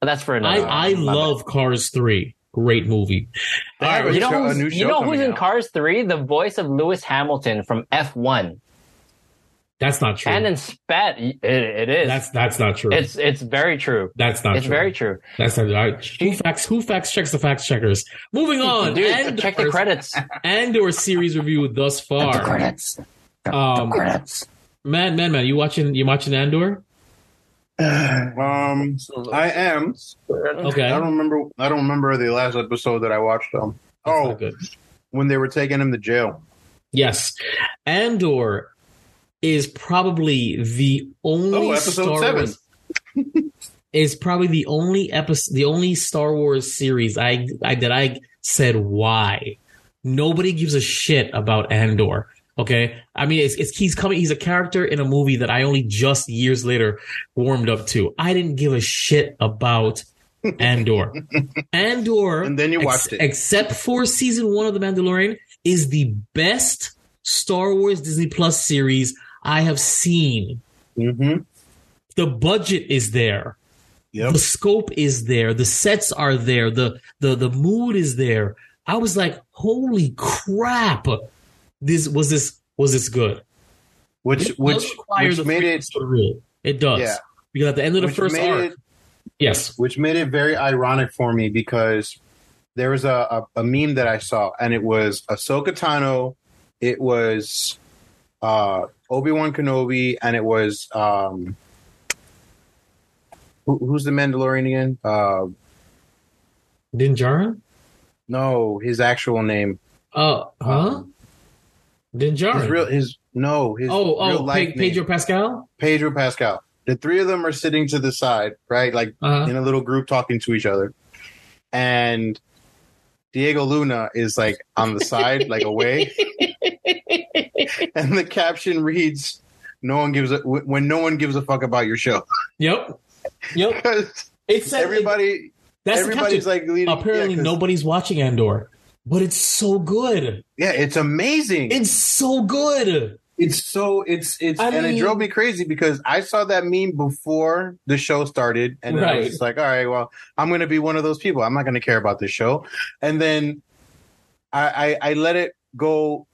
But that's for I another. I my love Cars Three. Great movie. They have All a right. You know show- who's, you know who's in out. Cars Three? The voice of Lewis Hamilton from F1, That's not true. and in Spat, it, it is. that's that's not true. it's it's very true. that's not It's true. very true. That's not. All right. Who facts? Who facts checks the facts checkers? Moving on. Dude, Andor, check the credits. And Andor series review thus far. credits. Um, Credits. man, man, man, you watching? You watching Andor? Um, I am. Okay. I don't remember. I don't remember the last episode that I watched. Um, That's oh, good. when they were taking him to jail. Yes, Andor is probably the only Oh, Star seven. Wars. is probably the only episode, the only Star Wars series I, I that I said why. Nobody gives a shit about Andor. Okay, I mean, it's, it's he's coming. He's a character in a movie that I only just years later warmed up to. I didn't give a shit about Andor. Andor, And then you watched it. except for season one of The Mandalorian, is the best Star Wars Disney Plus series I have seen. Mm-hmm. The budget is there. Yep. The scope is there. The sets are there. The the the mood is there. I was like, holy crap! This was this was this good. Which It which which made it rule. It does. Yeah. Because at the end of the which first arc, it yes, which made it very ironic for me because there was a, a, a meme that I saw and it was Ahsoka Tano, it was uh, Obi Wan Kenobi, and it was um, who, who's the Mandalorian again? Uh, Din Djarin. no, his actual name. Uh, huh? Din His real his no his oh, real oh, Pe- Pedro. Pascal. Pedro Pascal. The three of them are sitting to the side, right? Like Uh, in a little group talking to each other. And Diego Luna is like on the side, like away. And the caption reads, No one gives a when no one gives a fuck about your show. yep, yep. It's everybody That's everybody's like leading, apparently yeah, nobody's watching Andor, but it's so good. Yeah, it's amazing. It's so good. It's so it's it's I and it drove me crazy because I saw that meme before the show started, and I was like, all right, well, I'm gonna be one of those people. I'm not gonna care about this show, and then I I, I let it go.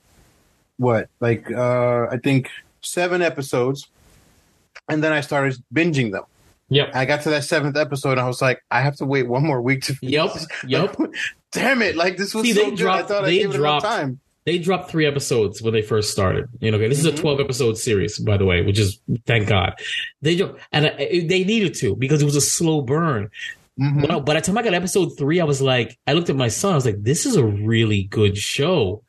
What like uh I think seven episodes, and then I started binging them. Yep. I got to that seventh episode, and I was like, I have to wait one more week to. finish Yep. Yep. Damn it! Like this was See, so they good. dropped- I thought they I gave dropped- enough time. They dropped three episodes when they first started. You know, okay, this is a Mhm. 12 episode series, by the way, which is thank God. They dropped, and uh, they needed to because it was a slow burn. Mhm. But by the time I got episode three, I was like, I looked at my son. I was like, this is a really good show.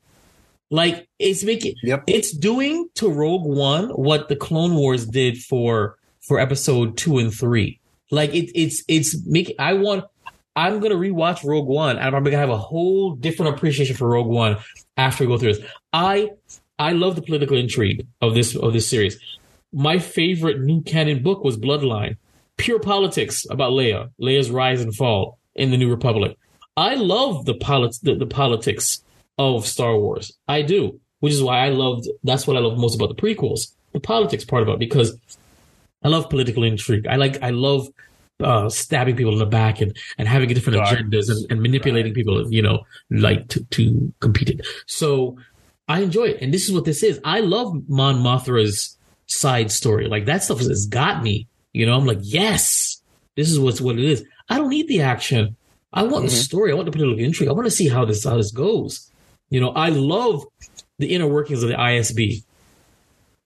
Like it's making, Yep. it's doing to Rogue One what the Clone Wars did for for episode two and three. Like it, it's it's making. I want. I'm gonna rewatch Rogue One, and I'm probably gonna have a whole different appreciation for Rogue One after we go through this. I I love the political intrigue of this of this series. My favorite new canon book was Bloodline, pure politics about Leia, Leia's rise and fall in the New Republic. I love the polit- the, the politics of Star Wars. I do, which is why I loved. That's what I love most about the prequels, the politics part about, it, because I love political intrigue. I like. I love uh, stabbing people in the back and, and having different agendas and, and manipulating people, you know, like to, to compete it. So I enjoy it. And this is what this is. I love Mon Mothma's side story. Like that stuff has got me, you know, I'm like, yes, this is what's what it is. I don't need the action. I want the Mhm. story. I want the political intrigue. I want to see how this, how this goes. You know, I love the inner workings of the ISB.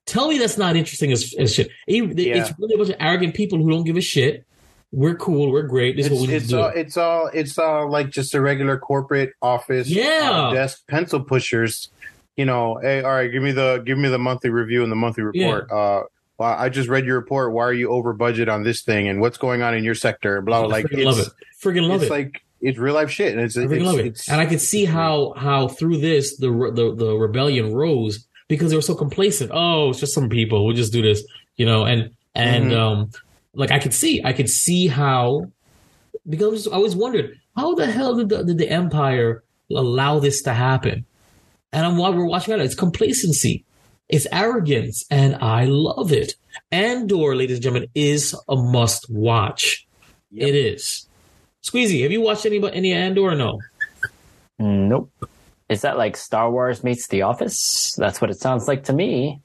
Tell me that's not interesting as, as shit. It- It's Yeah. really a bunch of arrogant people who don't give a shit. We're cool. We're great. This is It's, what we it's all it's all it's all like just a regular corporate office Yeah. uh, desk pencil pushers. You know, hey, all right, give me the give me the monthly review and the monthly report. Uh well, I just read your report. Why are you over budget on this thing? And what's going on in your sector? Blah blah. Like it's, love it. Freaking love it's it. like it's real life shit, and it's I it's, love it. it's and I could see how how through this the, the the rebellion rose because they were so complacent. Oh, it's just some people. We'll just do this, you know. And and Mhm. um, like I could see, I could see how because I always wondered how the hell did the, did the empire allow this to happen? And I'm while we're watching it, it's complacency, it's arrogance, and I love it. Andor, ladies and gentlemen, is a must watch. Yep. It is. Squeezy, have you watched any any Andor or no? Nope. Is that like Star Wars meets The Office? That's what it sounds like to me.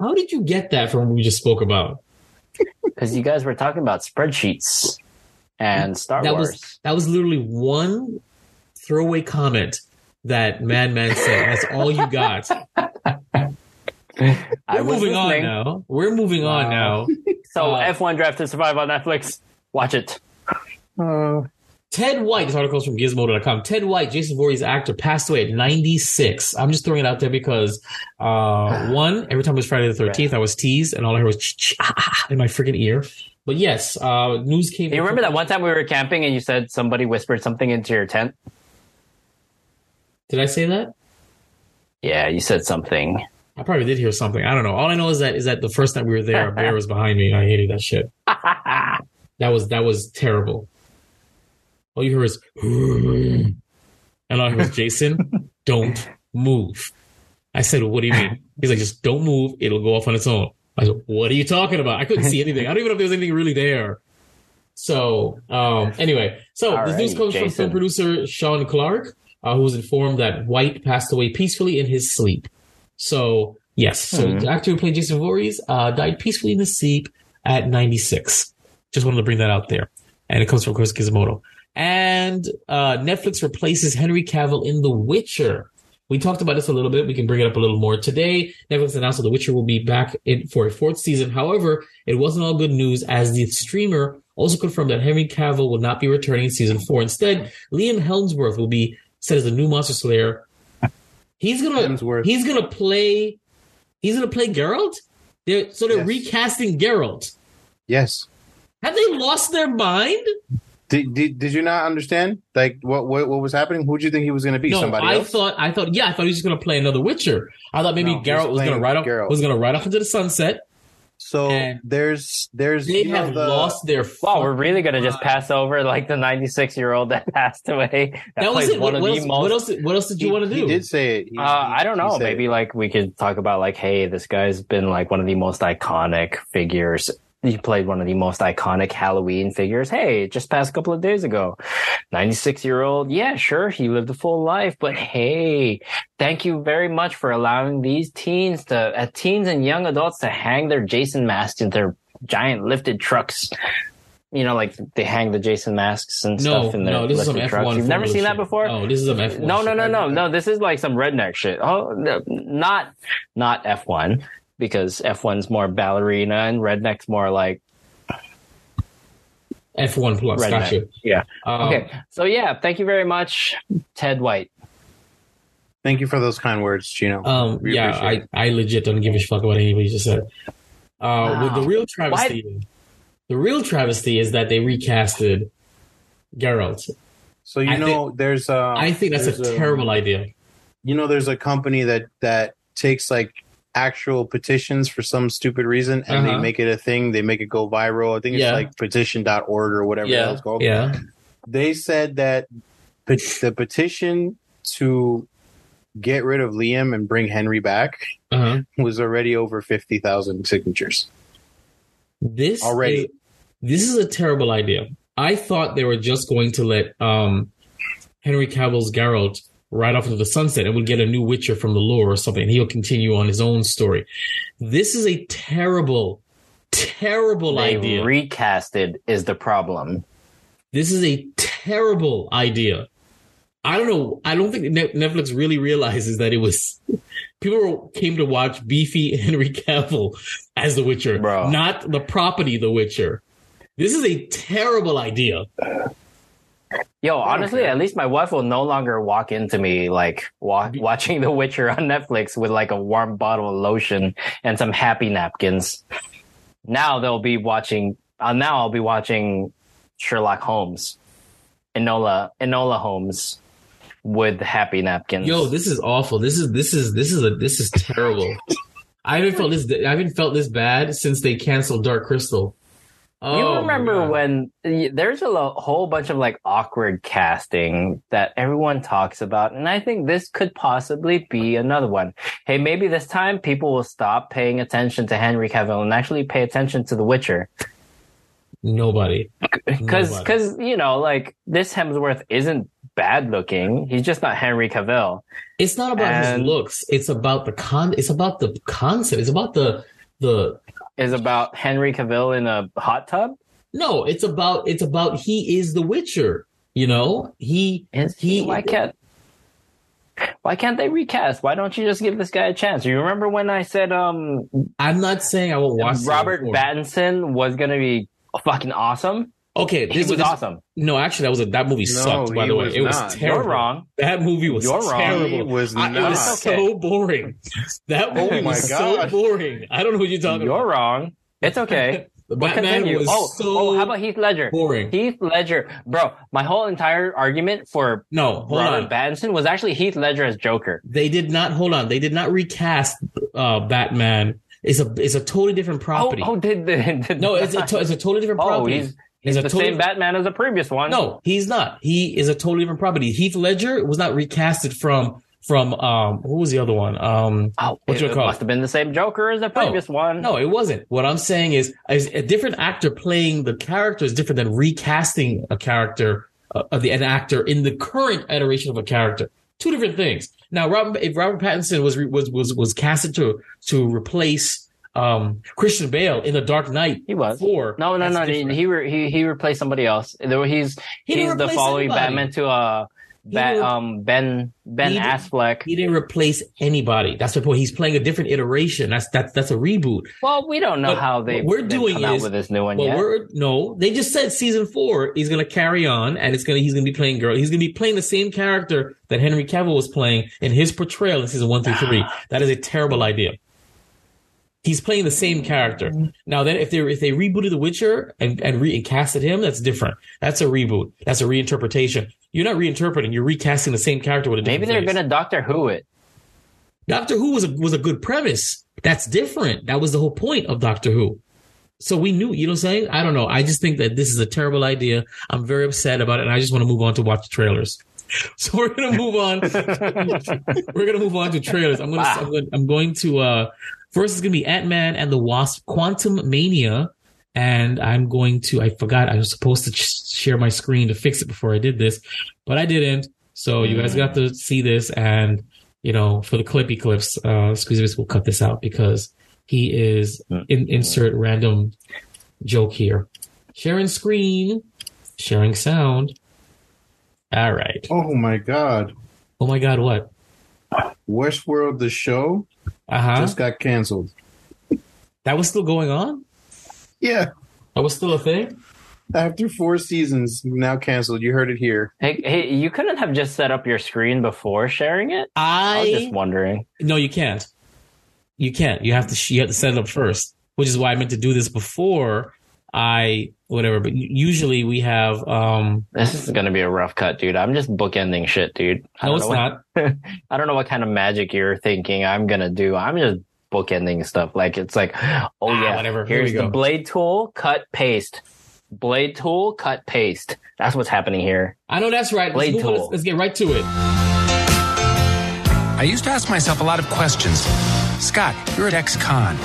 How did you get that from what we just spoke about? Because you guys were talking about spreadsheets and Star that Wars. was that was literally one throwaway comment that Madman said. That's all you got. I We're was moving on now. We're moving on now. So Uh, F1 Draft to Survive on Netflix. Watch it. Ted White, this article is from Gizmodo.com. Ted White, Jason Voorhees actor, passed away at 96. I'm just throwing it out there because, uh, one, every time it was Friday the 13th, I was teased and all I heard was ch- ch- ah, ah, ah in my freaking ear. But yes, uh, news came. You remember that one time we were camping and you said somebody whispered something into your tent? Did I say that? Yeah, you said something. I probably did hear something. I don't know. All I know is that is that the first time we were there, a bear was behind me. and I hated that shit. That was that was terrible. All you hear is, and all I hear was Jason, don't move. I said, what do you mean? He's like, just don't move. It'll go off on its own. I said, what are you talking about? I couldn't see anything. I don't even know if there was anything really there. So, um, anyway, so this news comes from film producer Sean Clark, uh, who was informed that White passed away peacefully in his sleep. So, yes, so Hmm. the actor who played Jason Voorhees uh, died peacefully in his sleep at 96. Just wanted to bring that out there. And it comes from Chris Gizmodo. And uh, Netflix replaces Henry Cavill in The Witcher. We talked about this a little bit. We can bring it up a little more today. Netflix announced that The Witcher will be back in for a fourth season. However, it wasn't all good news as the streamer also confirmed that Henry Cavill will not be returning in season four. Instead, Liam Helmsworth will be set as the new Monster Slayer. He's gonna Hemsworth. he's gonna play he's gonna play Geralt. They're, so they're Yes. recasting Geralt. yes. Have they lost their mind? Did, did, did you not understand like what what, what was happening? Who do you think he was going to be? No, Somebody I else? thought I thought yeah, I thought he was just gonna play another Witcher. I thought maybe No, Geralt was gonna ride off Geralt. was gonna ride off into the sunset. so and there's there's They you know, have the- lost their. Wow, we're really gonna just pass over like the 96 year old that passed away. That, That was it. one What, of what the else, most. what else? What else did you want to do? He did say it. He- uh, he- I don't know. Maybe it. like we could talk about like, hey, this guy's been like one of the most iconic figures. He played one of the most iconic Halloween figures. Hey, just passed a couple of days ago. 96 year old. Yeah, sure. He lived a full life, but hey, thank you very much for allowing these teens to, uh, teens and young adults to hang their Jason masks in their giant lifted trucks. You know, like they hang the Jason masks and no, stuff in their no, this is some lifted trucks. one. You've never seen that before? No, this is some F one. No, no, no, no, no. This is like some redneck shit. Oh, no, not not F one because F one's more ballerina and redneck's more like F one plus. redneck. Gotcha. Yeah. Um, Okay. So yeah, thank you very much, Ted White. Thank you for those kind words, Gino. Um, We yeah, I, I legit don't give a fuck about anybody you just said. Uh, with the real travesty, the real travesty is that they recasted Geralt. So you I know, there's uh, I think that's a there's terrible idea. You know, there's a company that that takes like actual petitions for some stupid reason and they Uh-huh. make it a thing. They make it go viral. I think it's Yeah. like petition.org or whatever Yeah, it's called. Yeah. They said that pe- the petition to get rid of Liam and bring Henry back Uh-huh. was already over 50,000 signatures. This Already. is- this is a terrible idea. I thought they were just going to let um, Henry Cavill's Geralt ride off into the sunset and we'll get a new Witcher from the lore or something. And he'll continue on his own story. This is a terrible, terrible They idea. recasted is the problem. this is a terrible idea. I don't know. I don't think Netflix really realizes that it was people came to watch beefy Henry Cavill as The Witcher, Bro. not the property The Witcher. This is a terrible idea. Yo, honestly, at least my wife will no longer walk into me like wa- watching The Witcher on Netflix with like a warm bottle of lotion and some happy napkins. Now they'll be watching. Uh, now I'll be watching Sherlock Holmes, Enola Enola Holmes with happy napkins. Yo, this is awful. This is this is this is a this is terrible. I haven't felt this. I haven't felt this bad since they canceled Dark Crystal. You Oh, my remember when there's a lo- whole bunch of like awkward casting that everyone talks about, and I think this could possibly be another one. Hey, maybe this time people will stop paying attention to Henry Cavill and actually pay attention to The Witcher, nobody? because because you know like this Hemsworth isn't bad looking. He's just not Henry Cavill. It's not about And- his looks. It's about the con. It's about the concept. It's about the the. Is about Henry Cavill in a hot tub. No, it's about it's about he is the Witcher. You know, he Is he. Why can't? Why can't they recast? Why don't you just give this guy a chance? You remember when I said um I'm not saying I will watch Robert. Pattinson was gonna be fucking awesome. Okay, this was this- awesome. No, actually, that was a that movie No, sucked. By the way, was it was not. terrible. You're wrong. That movie was You're wrong. terrible. He was I- it was. Okay. so boring. That Oh movie my was God. so boring. I don't know what you're talking about. You're about. wrong. It's okay. The We'll Batman continue. was Oh, so oh, how about Heath Ledger? boring. Heath Ledger, bro. My whole entire argument for no, hold Robert on. Pattinson was actually Heath Ledger as Joker. They did not hold on. They did not recast uh, Batman. It's a it's a totally different Oh, property. oh, did, did, did no, it's a to- it's a totally different oh, property. he's he's It's a the totally- same Batman as the previous one. No, he's not. He is a totally different property. Heath Ledger was not recasted from from um who was the other one? Um oh, What's it, it called? must have been the same Joker as the previous one. no, it wasn't. What I'm saying is, is a different actor playing the character is different than recasting a character uh, of the an actor in the current iteration of a character. Two different things. Now, Robert, if Robert Pattinson was was was was casted to to replace um Christian Bale in The Dark Knight He was. four, No, no, no. He different. he, re, he he replaced somebody else. He's He he's the following anybody. Batman to uh didn't- um Ben Ben He Affleck. He didn't replace anybody. That's the point. He's playing a different iteration. That's that's that's a reboot. Well, we don't know But how they we're doing is- with this new one Well, yet. we're no. They just said season four he's going to carry on, and it's going he's going to be playing girl. He's going to be playing the same character that Henry Cavill was playing in his portrayal in season one through three. That is a terrible idea. He's playing the same character now. Then, if they if they rebooted The Witcher and and, re- and casted him, that's different. That's a reboot. That's a reinterpretation. You're not reinterpreting. You're recasting the same character with a different Maybe they're gonna Doctor Who it. Doctor Who was a was a good premise. That's different. That was the whole point of Doctor Who. So we knew, you know what I'm saying? I don't know. I just think that this is a terrible idea. I'm very upset about it, and I just want to move on to watch the trailers. So we're gonna move on. we're gonna move on to trailers. I'm gonna Wow. I'm, going, I'm going to uh first it's gonna be Ant Man and the Wasp: Quantumania, and I'm going to I forgot I was supposed to share my screen to fix it before I did this, but I didn't. So you guys got to see this, and you know for the clippy clips, uh, Squeezevis will cut this out because he is in, insert random joke here. Sharing screen, sharing sound. All right. Oh my God. Oh my God, what? Westworld, the show, Uh huh. just got canceled. That was still going on. Yeah. That was still a thing. After four seasons, now canceled. You heard it here. Hey, hey, you couldn't have just set up your screen before sharing it. I was just wondering. no, you can't. You can't. You have to. You have to set it up first, which is why I meant to do this before I whatever. But usually we have. um This is gonna be a rough cut, dude. I'm just bookending shit, dude. I No, don't it's know not. What, I don't know what kind of magic you're thinking I'm gonna do. I'm just bookending stuff. Like it's like, oh Ah, yeah, whatever. Here Here's we the go. blade tool, cut, paste. Blade tool, cut, paste. That's what's happening here. I know that's right. Let's, Blade on. tool. Let's, let's get right to it. I used to ask myself a lot of questions. Scott, you're at ex-con.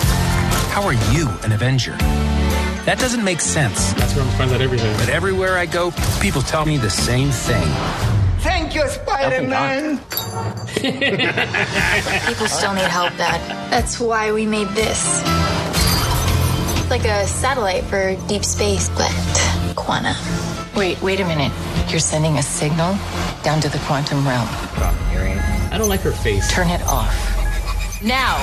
How are you an Avenger? That doesn't make sense. That's where I'm friends at everything. But everywhere I go, people tell me the same thing. Thank you, Spider Man. People still need help, Dad. That's why we made this. Like a satellite for deep space, but quantum. Wait, wait a minute. You're sending a signal down to the quantum realm. I don't like her face. Turn it off. Now!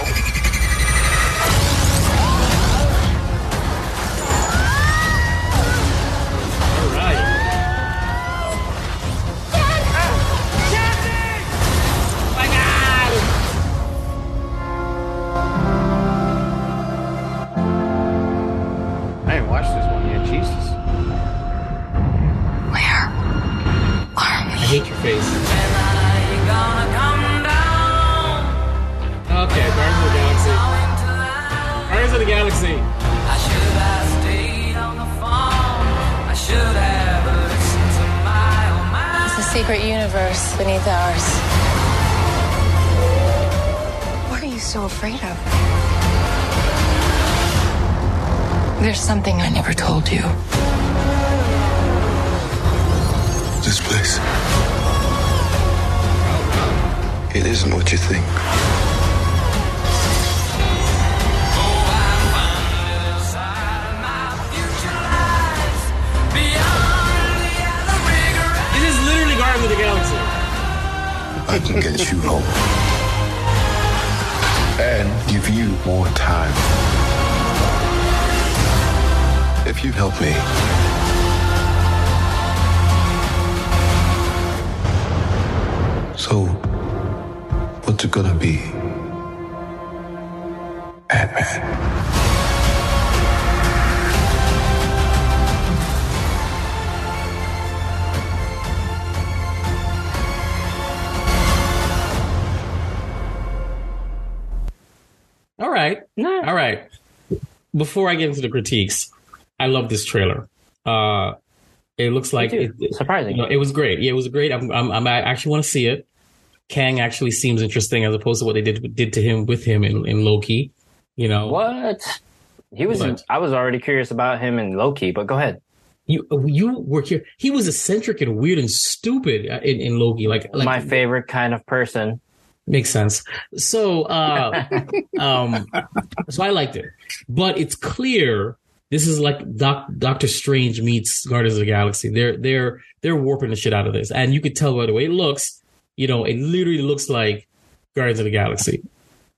Something I never told you. This place. It isn't what you think. This is literally Guardians of the Galaxy. I can get you home. And give you more time. If you help me. So, what's it gonna be? Ant-Man. All right. All right. Before I get into the critiques, I love this trailer. Uh, it looks like it, Surprising. you know, it was great. Yeah, it was great. I'm, I'm, I'm I actually want to see it. Kang actually seems interesting as opposed to what they did did to him with him in, in Loki. You know, What? He was. What? I was already curious about him in Loki, but go ahead. you you were here. He was eccentric and weird and stupid uh, in, in Loki. Like, like My favorite kind of person. Makes sense. So, uh, um, so I liked it, but it's clear this is like Doc, Doctor Strange meets Guardians of the Galaxy. They're they're they're warping the shit out of this, and you could tell by the way it looks. You know, it literally looks like Guardians of the Galaxy,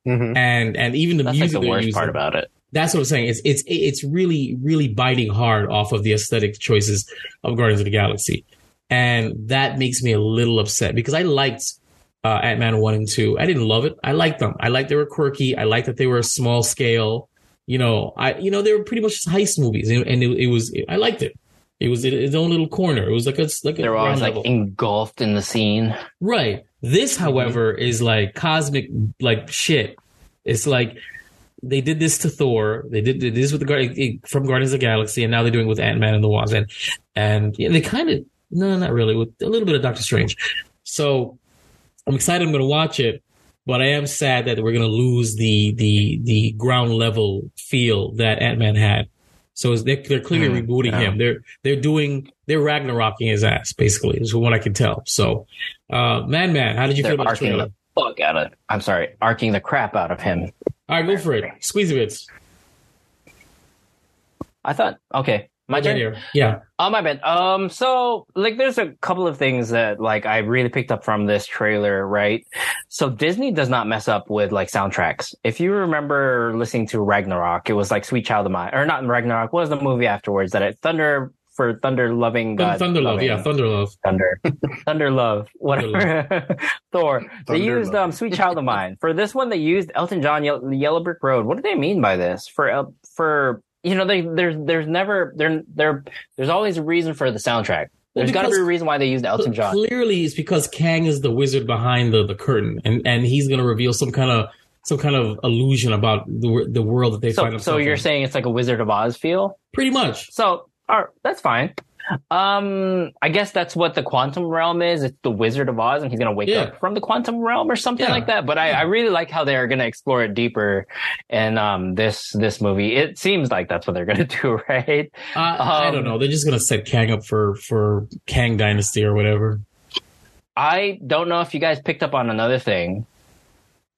Mhm. and and even the That's like music the worst using- part about it. That's what I'm saying. It's it's it's really really biting hard off of the aesthetic choices of Guardians of the Galaxy, and that makes me a little upset because I liked uh, Ant Man one and two. I didn't love it. I liked them. I liked they were quirky. I liked that they were small scale. You know, I you know they were pretty much just heist movies, and, and it, it was I liked it. It was in its own little corner. It was like a like a They were always like level. engulfed in the scene. Right. This, mhm. however, is like cosmic, like shit. It's like they did this to Thor. They did, did this with the Guard- from Guardians of the Galaxy, and now they're doing it with Ant Man and the Wasp, and and yeah, they kind of no, not really, with a little bit of Doctor Strange. So I'm excited. I'm going to watch it, but I am sad that we're going to lose the the the ground level feel that Ant Man had. So they're, they're clearly Mm, rebooting yeah. him. They're they're doing they're Ragnaroking his ass basically is what I can tell. So, uh, Man Man, how did you They're feel about the trailer? the fuck out of. I'm sorry, arcing the crap out of him. All right, go for it. Squeeze bits. I thought, okay, my turn. Here. Yeah. Oh my bad. Um, so like, there's a couple of things that like I really picked up from this trailer, right? So Disney does not mess up with like soundtracks. If you remember listening to Ragnarok, it was like Sweet Child of Mine, or not in Ragnarok. What was the movie afterwards that it Thunder for Thunder loving God? Thunder Love. Yeah, Thunder Love. Thunder, Thunder Love, whatever. Thor. They Thunder used Love. um, "Sweet Child of Mine" for this one. They used Elton John, Ye- Yellow Brick Road. What do they mean by this? For El- for you know, they there's there's never there there there's always a reason for the soundtrack. Well, There's got to be a reason why they used Elton John. Clearly, it's because Kang is the wizard behind the, the curtain, and, and he's going to reveal some kind of some kind of illusion about the the world that they find So, themselves so you're in. saying it's like a Wizard of Oz feel? pretty much. So, all right, that's fine. Um, I guess that's what the quantum realm is. It's the Wizard of Oz, and he's gonna wake Yeah. up from the quantum realm or something Yeah. like that. But I, I really like how they're gonna explore it deeper in um this this movie. It seems like that's what they're gonna do, right? I, I Um, don't know. They're just going to set Kang up for for Kang Dynasty or whatever. I don't know if you guys picked up on another thing.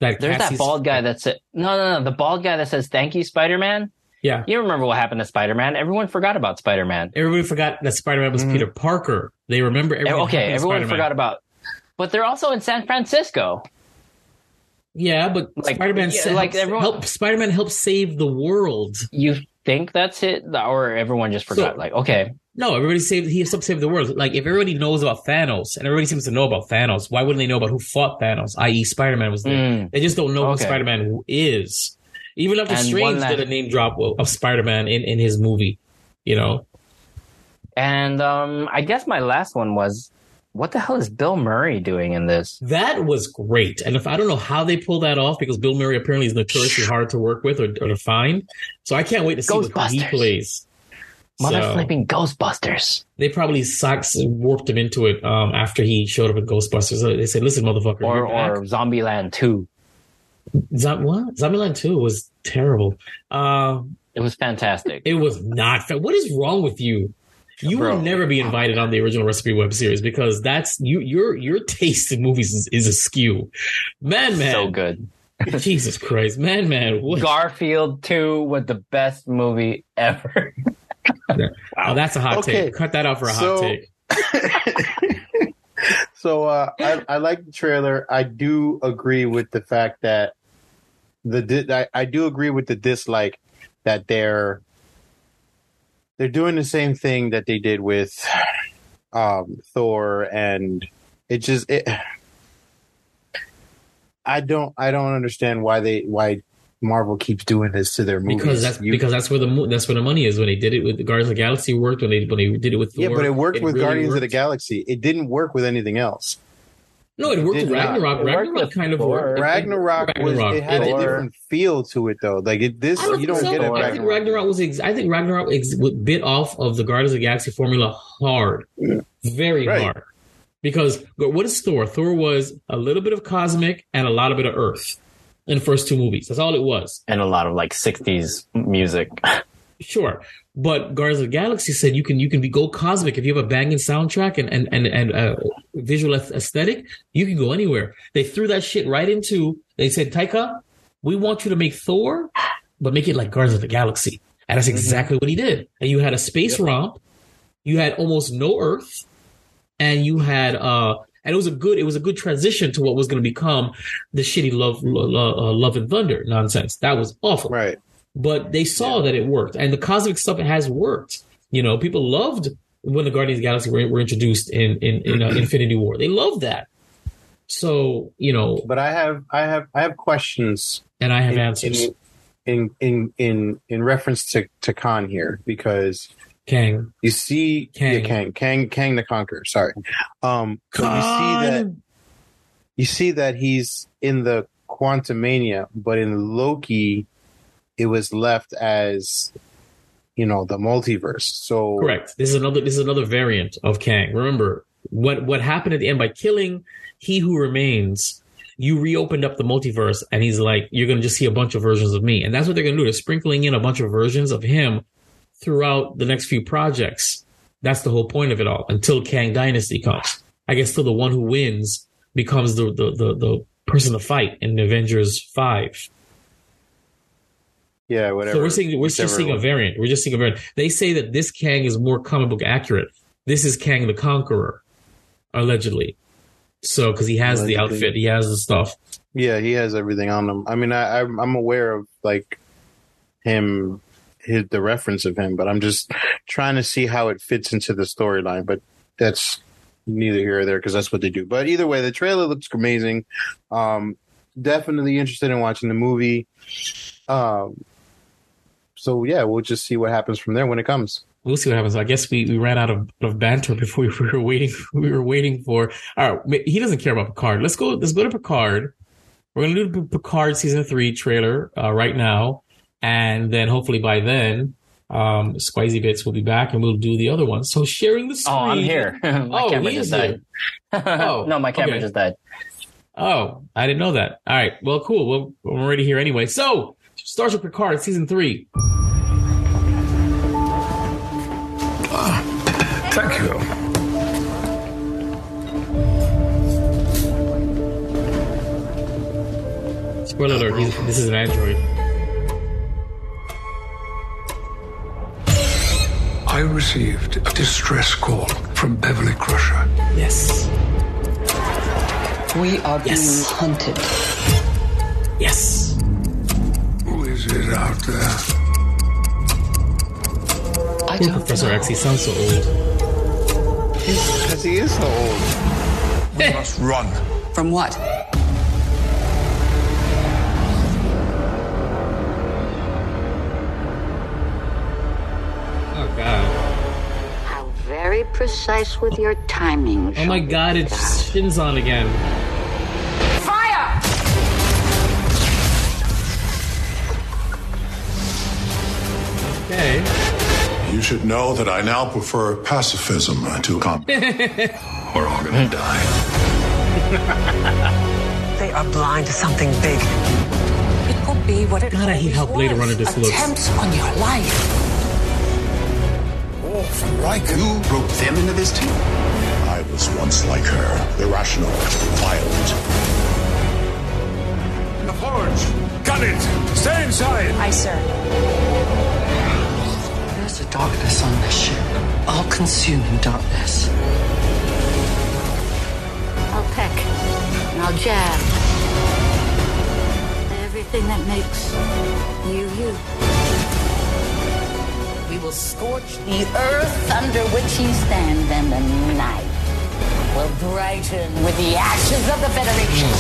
That There's Cassie's- that bald guy that said no, no, no, the bald guy that says "Thank you, Spider Man." Yeah, You remember what happened to Spider Man? Everyone forgot about Spider Man. everybody forgot that Spider Man was Mhm. Peter Parker. They remember everything. Okay, everyone Spider-Man. forgot about. But they're also in San Francisco. Yeah, but Like, Spider Man yeah, like everyone- help Spider Man help save the world. You think that's it, or everyone just forgot? So- like, okay, No, everybody saved. He helped save the world. Like if everybody knows about Thanos, and everybody seems to know about Thanos, why wouldn't they know about who fought Thanos? I.e., Spider Man was there. Mm. They just don't know Okay. who Spider Man is. Even Doctor And Strange did a name drop of, Spider Man in in his movie. You know, And um, I guess my last one was, what the hell is Bill Murray doing in this? that was great. And if I don't know how they pull that off because Bill Murray apparently is notoriously hard to work with or, or to find, so I can't wait to see what he Ghostbusters. plays. Mother So- flipping Ghostbusters. they probably socks warped him into it um, after he showed up in Ghostbusters. They said, "Listen, motherfucker, Or you're back." or Zombieland 2. Zo- what? Zombieland 2 was terrible. Uh, It was fantastic. it was not. Fa- what is wrong with you? You Bro. will never be invited on the original recipe web series because that's you. Your your taste in movies is, is askew. Man, man, So good. Jesus Christ, man, man. What? Garfield 2 was the best movie ever. Oh, that's a hot Okay, take. Cut that out for a so- hot take. so uh, I, I like the trailer. I do agree with the fact that the di- I, I do agree with the dislike that they're they're doing the same thing that they did with um, Thor, and it just it. I don't I don't understand why they why Marvel keeps doing this to their movies. Because that's You- because that's where the that's where the money is. When they did it with the Guardians of the Galaxy, worked when they when they did it with yeah, but it worked with really Guardians of the. Galaxy. It didn't work with anything else. No, it worked Did with not. Ragnarok. It Ragnarok with kind of worked. It- it- Ragnarok, was Ragnarok. it had It- a different feel to it though. Like it, this, I don't you think don't so. get it. I think Ragnarok was. Ex- I think Ragnarok ex- bit off of the Guardians of the Galaxy formula hard, very Right. hard. Because what is Thor? Thor was a little bit of cosmic and a lot of bit of Earth in the first two movies. That's all it was. And a lot of like 60s music. Sure, but Guardians of the Galaxy said you can you can be go cosmic if you have a banging soundtrack and and and, and uh, visual aesthetic. You can go anywhere. They threw that shit right into. They said, Taika, we want you to make Thor, but make it like Guardians of the Galaxy, and that's exactly what he did. And you had a space romp. You had almost no Earth, and you had uh. And it was a good, it was a good transition to what was going to become the shitty love, lo- lo- uh, love and thunder nonsense. That was awful. Right. but they saw that it worked. And the cosmic stuff has worked. You know people loved when the guardians of the galaxy were, were introduced in in, in uh, infinity war. They loved that. So you know. But I have, I have, I have questions and i have in, answers in in in in in reference to to Khan here because kang. You see Kang. yeah, Kang. Kang. Kang the Conqueror. Sorry, um, you see that you see that he's in the Quantumania, but in Loki, it was left as you know the multiverse. So correct. This is another this is another variant of kang. Remember what what happened at the end by killing he who remains you reopened up the multiverse and he's like you're gonna just see a bunch of versions of me. And that's what they're gonna do. They're sprinkling in a bunch of versions of him throughout the next few projects that's the whole point of it all until kang dynasty comes i guess till the one who wins becomes the the the, the person to fight in avengers 5 yeah, whatever. so we're seeing we're just seeing a variant. We're just seeing a variant. They say that this Kang is more comic book accurate. This is Kang the Conqueror, allegedly. So because he has the outfit, he has the stuff. Yeah, he has everything on him. I mean, I, I'm I'm aware of like him, his, the reference of him, but I'm just trying to see how it fits into the storyline. But that's neither here or there because that's what they do. But either way, the trailer looks amazing. Um, definitely interested in watching the movie. Um, so yeah, we'll just see what happens from there when it comes. We'll see what happens. I guess we, we ran out of, of banter before we were waiting. We were waiting for. All right, he doesn't care about Picard. Let's go. Let's go to Picard. We're gonna do Picard season three trailer uh, right now, and then hopefully by then, um, Squeezy Bits will be back, and we'll do the other one. So sharing the screen. Oh, I'm here. my Oh, camera he just died. Oh, no, my camera okay. just died. Oh, I didn't know that. All right. Well, cool. Well, we're already here anyway. So, Star Trek Picard season three. Thank you. Spoiler alert: This is an android. I received a distress call from Beverly Crusher. Yes. We are Yes. being hunted. Yes. Who is it out there? I Poor don't Professor know. X. He sounds so old. Because he is so old. We must run. From what? Precise with your timing. Oh my God! It's Shinzon again. Fire! Okay. You should know that I now prefer pacifism to combat. We're all gonna die. They are blind to something big. It could be what it God, I hate how always Blade. Runner this looks. Attempts on your life. From Riker. You broke them into this too? I was once like her. Irrational, violent. The forge! Gun it! Stay inside! Aye, sir. There's a darkness on this ship. All-consuming darkness. I'll peck. And I'll jab. Everything that makes you you. Will scorch the earth under which ye stand, and the night will brighten with the ashes of the Federation.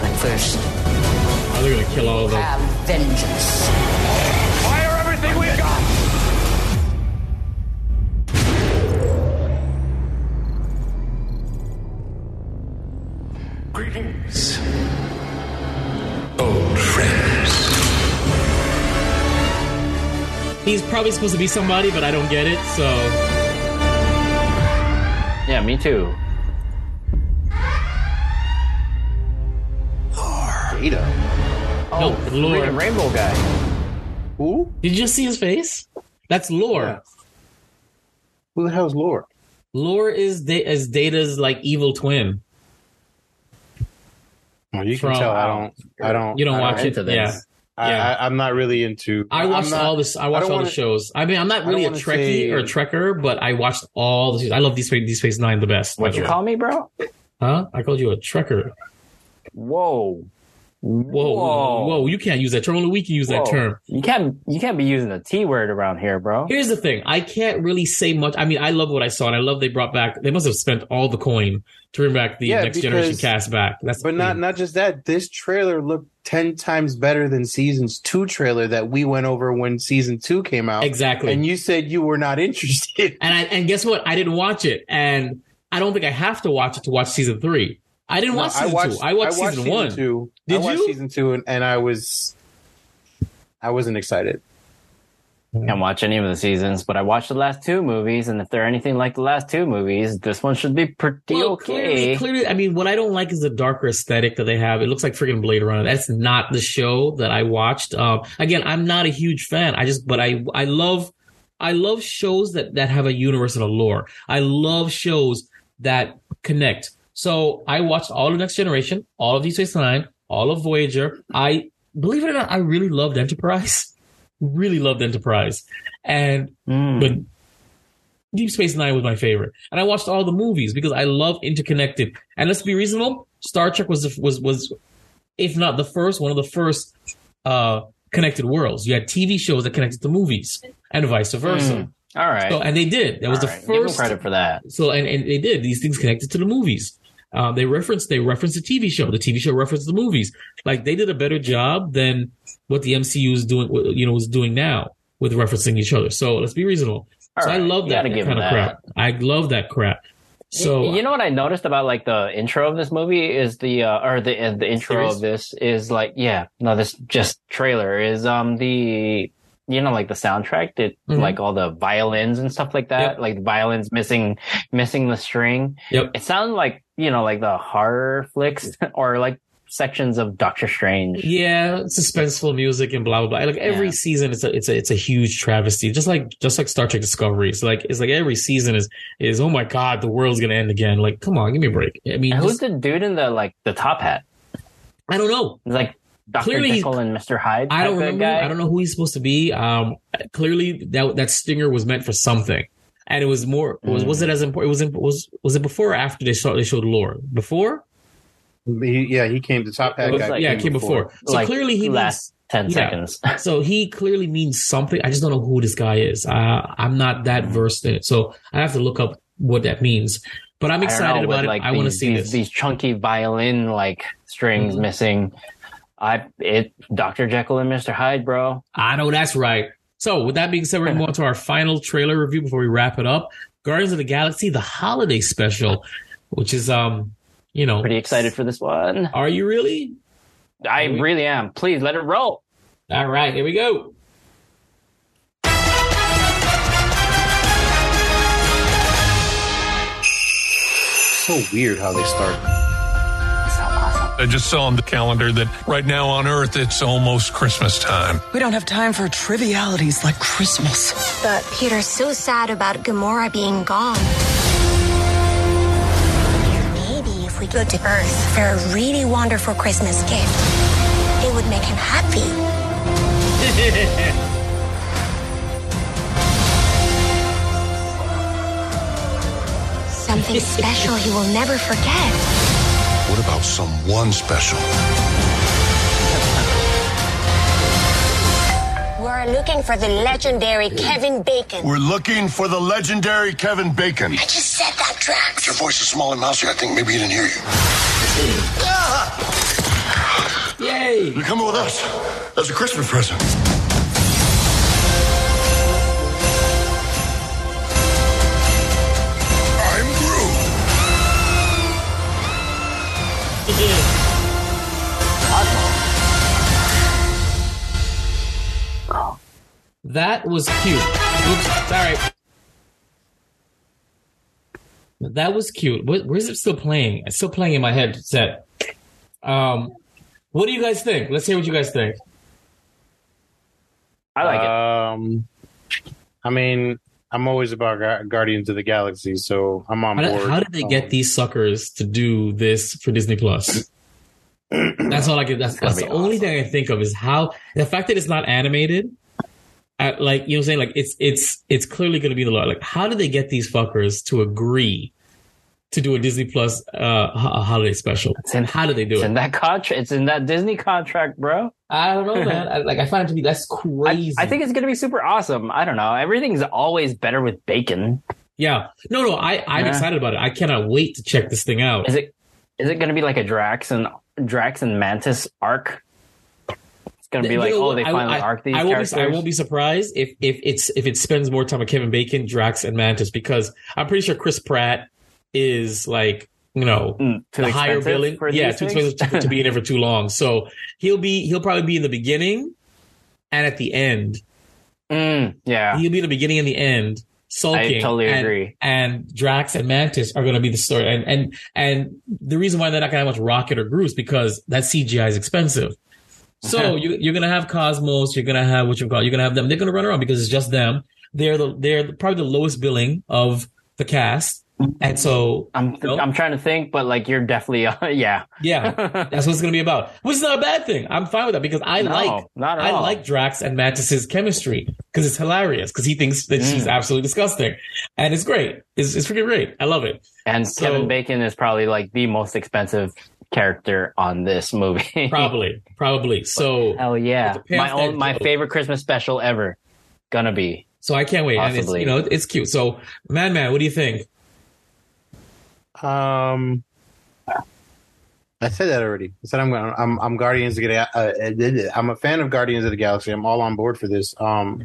But first, Oh, they're gonna kill all of them. have vengeance. He's probably supposed to be somebody, but I don't get it. So Yeah, me too. Data. Oh, no, Green Lore. and Rainbow guy. Who? Did you just see his face? That's Lore. Yeah. Who the hell's Lore? Lore is da- is Data's like evil twin. Well, you can From- tell I don't. I don't. You don't I watch it, into this. yeah. I, Yeah. I, I'm not really into. I watched not- all this. I watched don't all the wanna- shows. I mean, I'm not really a don't Trekkie say- or a Trekker, but I watched all the. seasons. I love Deep Space, Deep Space Nine the best. What the you way. call me, bro? Huh? I called you a Trekker. Whoa. Whoa, whoa, whoa! You can't use that term. Only we can use that term. You can't you can't be using the T word around here, bro. Here's the thing. I can't really say much. I mean, I love what I saw, and I love they brought back. They must have spent all the coin to bring back the Yeah, next generation cast back. That's But not not just that. This trailer looked ten times better than season's two trailer that we went over when season two came out. exactly. And you said you were not interested. And I, and guess what? I didn't watch it, and I don't think I have to watch it to watch season three. I didn't No, watch season two. I watched, season, one. Two. Did I watched you? season two, and, and I was, I wasn't excited. Can't watch any of the seasons, but I watched the last two movies, and if they're anything like the last two movies, this one should be pretty Well, okay. clearly, clearly, I mean, what I don't like is the darker aesthetic that they have. It looks like freaking Blade Runner. That's not the show that I watched. Um, again, I'm not a huge fan. I just, but I, I love, I love shows that that have a universe and a lore. I love shows that connect. So I watched all of Next Generation, all of Deep Space Nine, all of Voyager. I believe it or not, I really loved Enterprise. Really loved Enterprise, and Mm. but Deep Space Nine was my favorite, and I watched all the movies because I love interconnected. And let's be reasonable, Star Trek was the- was was, if not the first, one of the first uh, connected worlds. You had TV shows that connected to movies, and vice versa. Mm. All right. So, and they did. That was All the right. Give them first. credit for that. So, and, and they did these things connected to the movies. Uh, they reference they reference the TV show. The TV show referenced the movies. Like they did a better job than what the MCU is doing. You know, is doing now with referencing each other. So let's be reasonable. So I love you that kind of them crap. I love that crap. So you, you know what I noticed about like the intro of this movie is the uh, or the uh, the intro Series? of this is like yeah no this just trailer is um the you know like the soundtrack did Mhm. like all the violins and stuff like that Yep. like the violins missing missing the string Yep. it sounded like you know like the horror flicks or like sections of Doctor Strange Yeah, suspenseful music and blah blah blah. Like every Yeah. season, it's a it's a it's a huge travesty. Just like just like Star Trek Discovery. It's like it's like every season is is oh my god, the world's gonna end again. Like come on, give me a break. I mean, and who's the dude in the like the top hat I don't know. it's like Doctor Clearly he's- Jekyll and Mister Hyde I don't remember. guy. I don't know who he's supposed to be. Um, clearly that that stinger was meant for something, and it was more. Was was it as important? Was in, was was it before or after they showed they showed lore? Before? He, yeah, he came. The top hat guy. like- yeah, it came before. So Like, clearly he last means, 10 Yeah. seconds so he clearly means something. I just don't know who this guy is. Uh, I'm not that versed in it, so I have to look up what that means. But I'm excited know, with, about it. like, I want to see these, this. These chunky violin like strings Mhm. missing. I it Dr. Jekyll and Mr. Hyde, bro. I know that's right. So with that being said, we're going to move on to our final trailer review before we wrap it up. Guardians of the Galaxy, the holiday special, which is um, you know, Pretty excited for this one. Are you really? I really am. Please let it roll. All right, here we go. So weird how they start. I just saw on the calendar that right now on Earth it's almost Christmas time. We don't have time for trivialities like Christmas. But Peter's so sad about Gamora being gone. Maybe if we go to Earth for a really wonderful Christmas gift, it would make him happy. Something special he will never forget. What about someone special? We're looking for the legendary Kevin Bacon. We're looking for the legendary Kevin Bacon. I just said that, Drax. Your voice is small and mousy. I think maybe he didn't hear you. Yay! You're coming with us. That's a Christmas present. That was cute. Oops, sorry. That was cute. Where, where's it still playing? It's still playing in my headset. Um, what do you guys think? Let's hear what you guys think. I like it. Um, I mean, I'm always about Gu- Guardians of the Galaxy, so I'm on How did, board. how did they get these suckers to do this for Disney Plus? That's all I can. That's, that's the be only thing I can think of is how the fact that it's not animated. Like you know, what I'm saying like it's it's it's clearly going to be the law. Like, how did they get these fuckers to agree to do a Disney Plus uh, ho- holiday special? in- how do they do It's it? in that contract. It's in that Disney contract, bro. I don't know, man. I, like I find it to be that's I, crazy. I think it's gonna be super awesome. I don't know. Everything's always better with bacon. yeah. No, no. I I'm Yeah. excited about it. I cannot wait to check this thing out. Is it? Is it gonna be like a Drax and Drax and Mantis arc? It's gonna be You like, know oh, they finally I, arc these I won't, characters. be, I won't be surprised if if it's if it spends more time with Kevin Bacon, Drax, and Mantis because I'm pretty sure Chris Pratt is like you know Mm, the higher billing. Yeah, too expensive to, to be in it for too long. So he'll be he'll probably be in the beginning and at the end. Mm, yeah, He'll be in the beginning and the end. Sulking. I totally and- agree. And Drax and Mantis are going to be the story. And and and the reason why they're not going to have much Rocket or Groot is because that CGI is expensive. So you, you're gonna have Cosmos. You're gonna have what you call. You're gonna have them. They're gonna run around because it's just them. They're the they're probably the lowest billing of the cast, and so I'm No? I'm trying to think, but like you're definitely uh, yeah. yeah, that's what it's gonna be about. Which is not a bad thing. I'm fine with that because I No, like not I all. like Drax and Mantis's chemistry because it's hilarious because he thinks that she's Mm. absolutely disgusting, and it's great. It's it's freaking great. I love it. And So- Kevin Bacon is probably like the most expensive character on this movie. Probably, probably. So Hell yeah, my own my favorite Christmas special ever. Gonna be so I can't wait. And it's you know it's cute. So man, man, what do you think? Um, I said that already. I said I'm going. I'm I'm Guardians of the Ga- uh, uh, I'm a fan of Guardians of the Galaxy. I'm all on board for this. Um,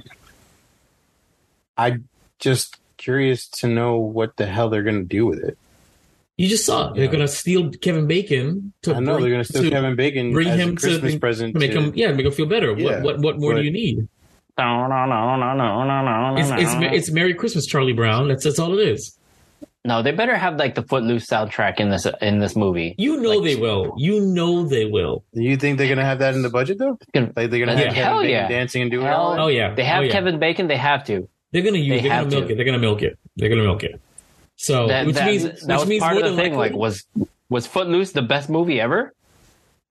I just curious to know what the hell they're going to do with it. You just saw it. they're going to steal Kevin Bacon. To I know bring- they're going to steal to Kevin Bacon bring as him a Christmas to present. make to- him yeah make him feel better. Yeah, what what what more but- do you need? No, no, no, no, no, no, no, It's it's it's Merry Christmas, Charlie Brown. That's that's all it is. No, they better have like the Footloose soundtrack in this in this movie. You know they will. You know they will. You think they're going to have that in the budget though? Like they're going to have Yeah. Kevin Bacon yeah. dancing and doing Hell- all that? Oh yeah. They have Oh, yeah. Kevin Bacon. They have to. They're gonna use. They They are gonna milk to. it. They're gonna milk it. They're gonna milk it. So That, which that, means that which was means part more of the than thing. likely, Like, was was Footloose the best movie ever?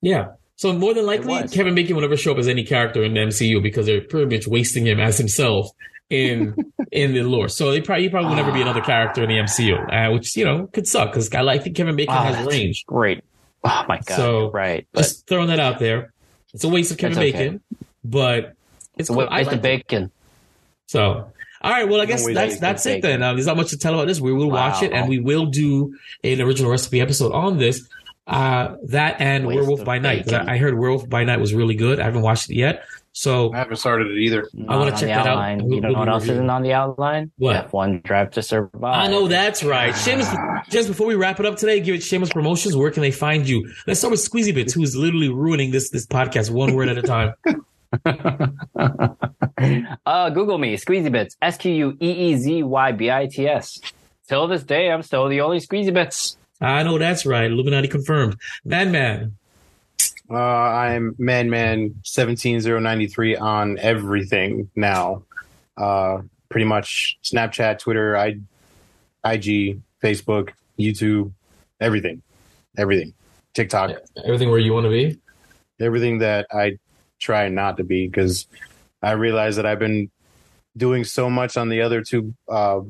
yeah. So more than likely. Kevin Bacon will never show up as any character in the MCU because they're pretty much wasting him as himself in in the lore. So they probably he probably will never be another character in the MCU, uh, which you know could suck because I like think Kevin Bacon Ah, has that's range. Great. Oh my god. So, right. But Just throwing that out there. It's a waste of Kevin okay. Bacon, but it's it's a cool. I waste like of it. bacon. So, all right. Well, I guess that's of that's it then. Uh, there's not much to tell about this. We will watch it, and we will do an original recipe episode on this. Uh, that and Waste Werewolf by Night. I I heard Werewolf by Night was really good. I haven't watched it yet, so I haven't started it either. I wanna Not check on the that out. outline. We'll- you know we'll what else isn't on the outline? What? F1 Drive to Survive. I know that's right. Shameless. Just before we wrap it up today, give it shameless promotions. Where can they find you? Let's start with Squeezy Bits, who's literally ruining this this podcast one word at a time. uh, Google me, Squeezy Bits, S Q U E E Z Y B I T S. Till this day, I'm still the only Squeezy Bits. I know that's right. Illuminati confirmed. Man, man. Uh, I'm Madman seventeen zero ninety three on everything now. Uh, pretty much Snapchat, Twitter, I, IG, Facebook, YouTube, everything, everything, TikTok, Everything where you want to be. everything that I try not to be because I realize that I've been doing so much on the other two uh,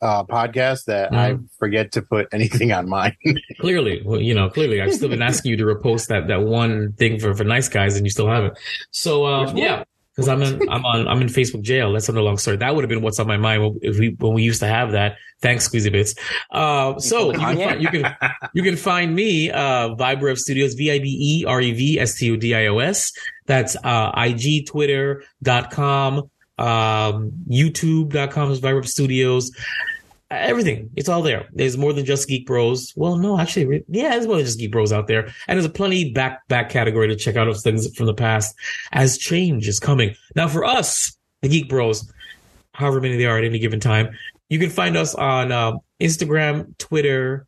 uh, podcasts that I forget to put anything on mine. Clearly, well, you know, clearly, I've still been asking you to repost that that one thing for for nice guys, and you still haven't. So, uh, yeah, because I'm in, I'm on, I'm in Facebook jail. That's not a long story. That would have been what's on my mind when- if we when we used to have that. Thanks, Squeezy Bits. Uh, so you can, find, you can you can find me, uh, VibeRev Studios, V I B E R E V S T U D I O S. That's uh, IG, Twitter.com, um, YouTube.com is VibeRev Studios everything. It's all there. There's more than just Geek Bros. Well, no, actually, yeah, there's more than just Geek Bros out there, and there's a plenty back back category to check out of things from the past as change is coming. Now, for us, the Geek Bros, however many they are at any given time, you can find us on um, Instagram, Twitter,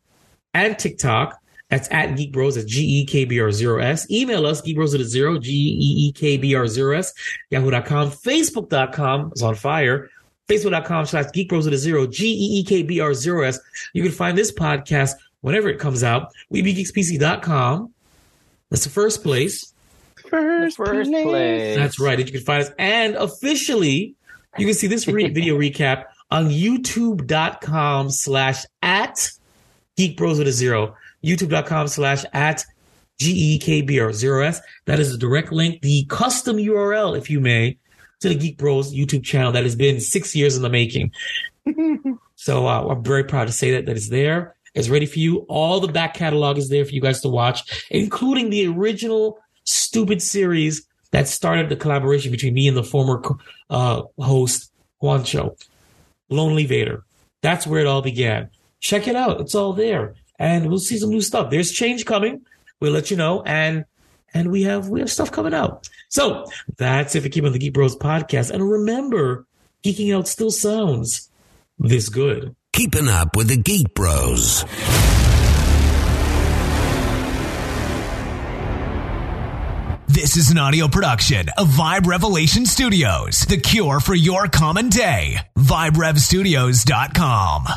and TikTok. That's at Geek Bros. That's G E K B R 0 S. Email us, Geek Bros at a zero, G E E K B R 0 S, yahoo.com, facebook.com is on fire facebook.com slash geek bros with a zero, G-E-E-K-B-R zero S. You can find this podcast whenever it comes out. WeBeGeeksPC.com. That's the first place. First, First place. That's right. You can find us. And officially, you can see this re- video recap on youtube.com slash at geek bros with a zero. YouTube.com slash at G-E-K-B-R zero S. That is a direct link, the custom URL, if you may, to the Geek Bros YouTube channel that has been six years in the making. so uh, I'm very proud to say that that is there. It's ready for you. All the back catalog is there for you guys to watch, including the original stupid series that started the collaboration between me and the former uh, host Juancho, Lonely Vader. That's where it all began. Check it out. It's all there, and we'll see some new stuff. There's change coming. We'll let you know, and and we have we have stuff coming out. So that's it for keeping the Geek Bros podcast. And remember, geeking out still sounds this good. Keeping up with the Geek Bros. This is an audio production of Vibe Revelation Studios, the cure for your common day. VibeRevStudios.com.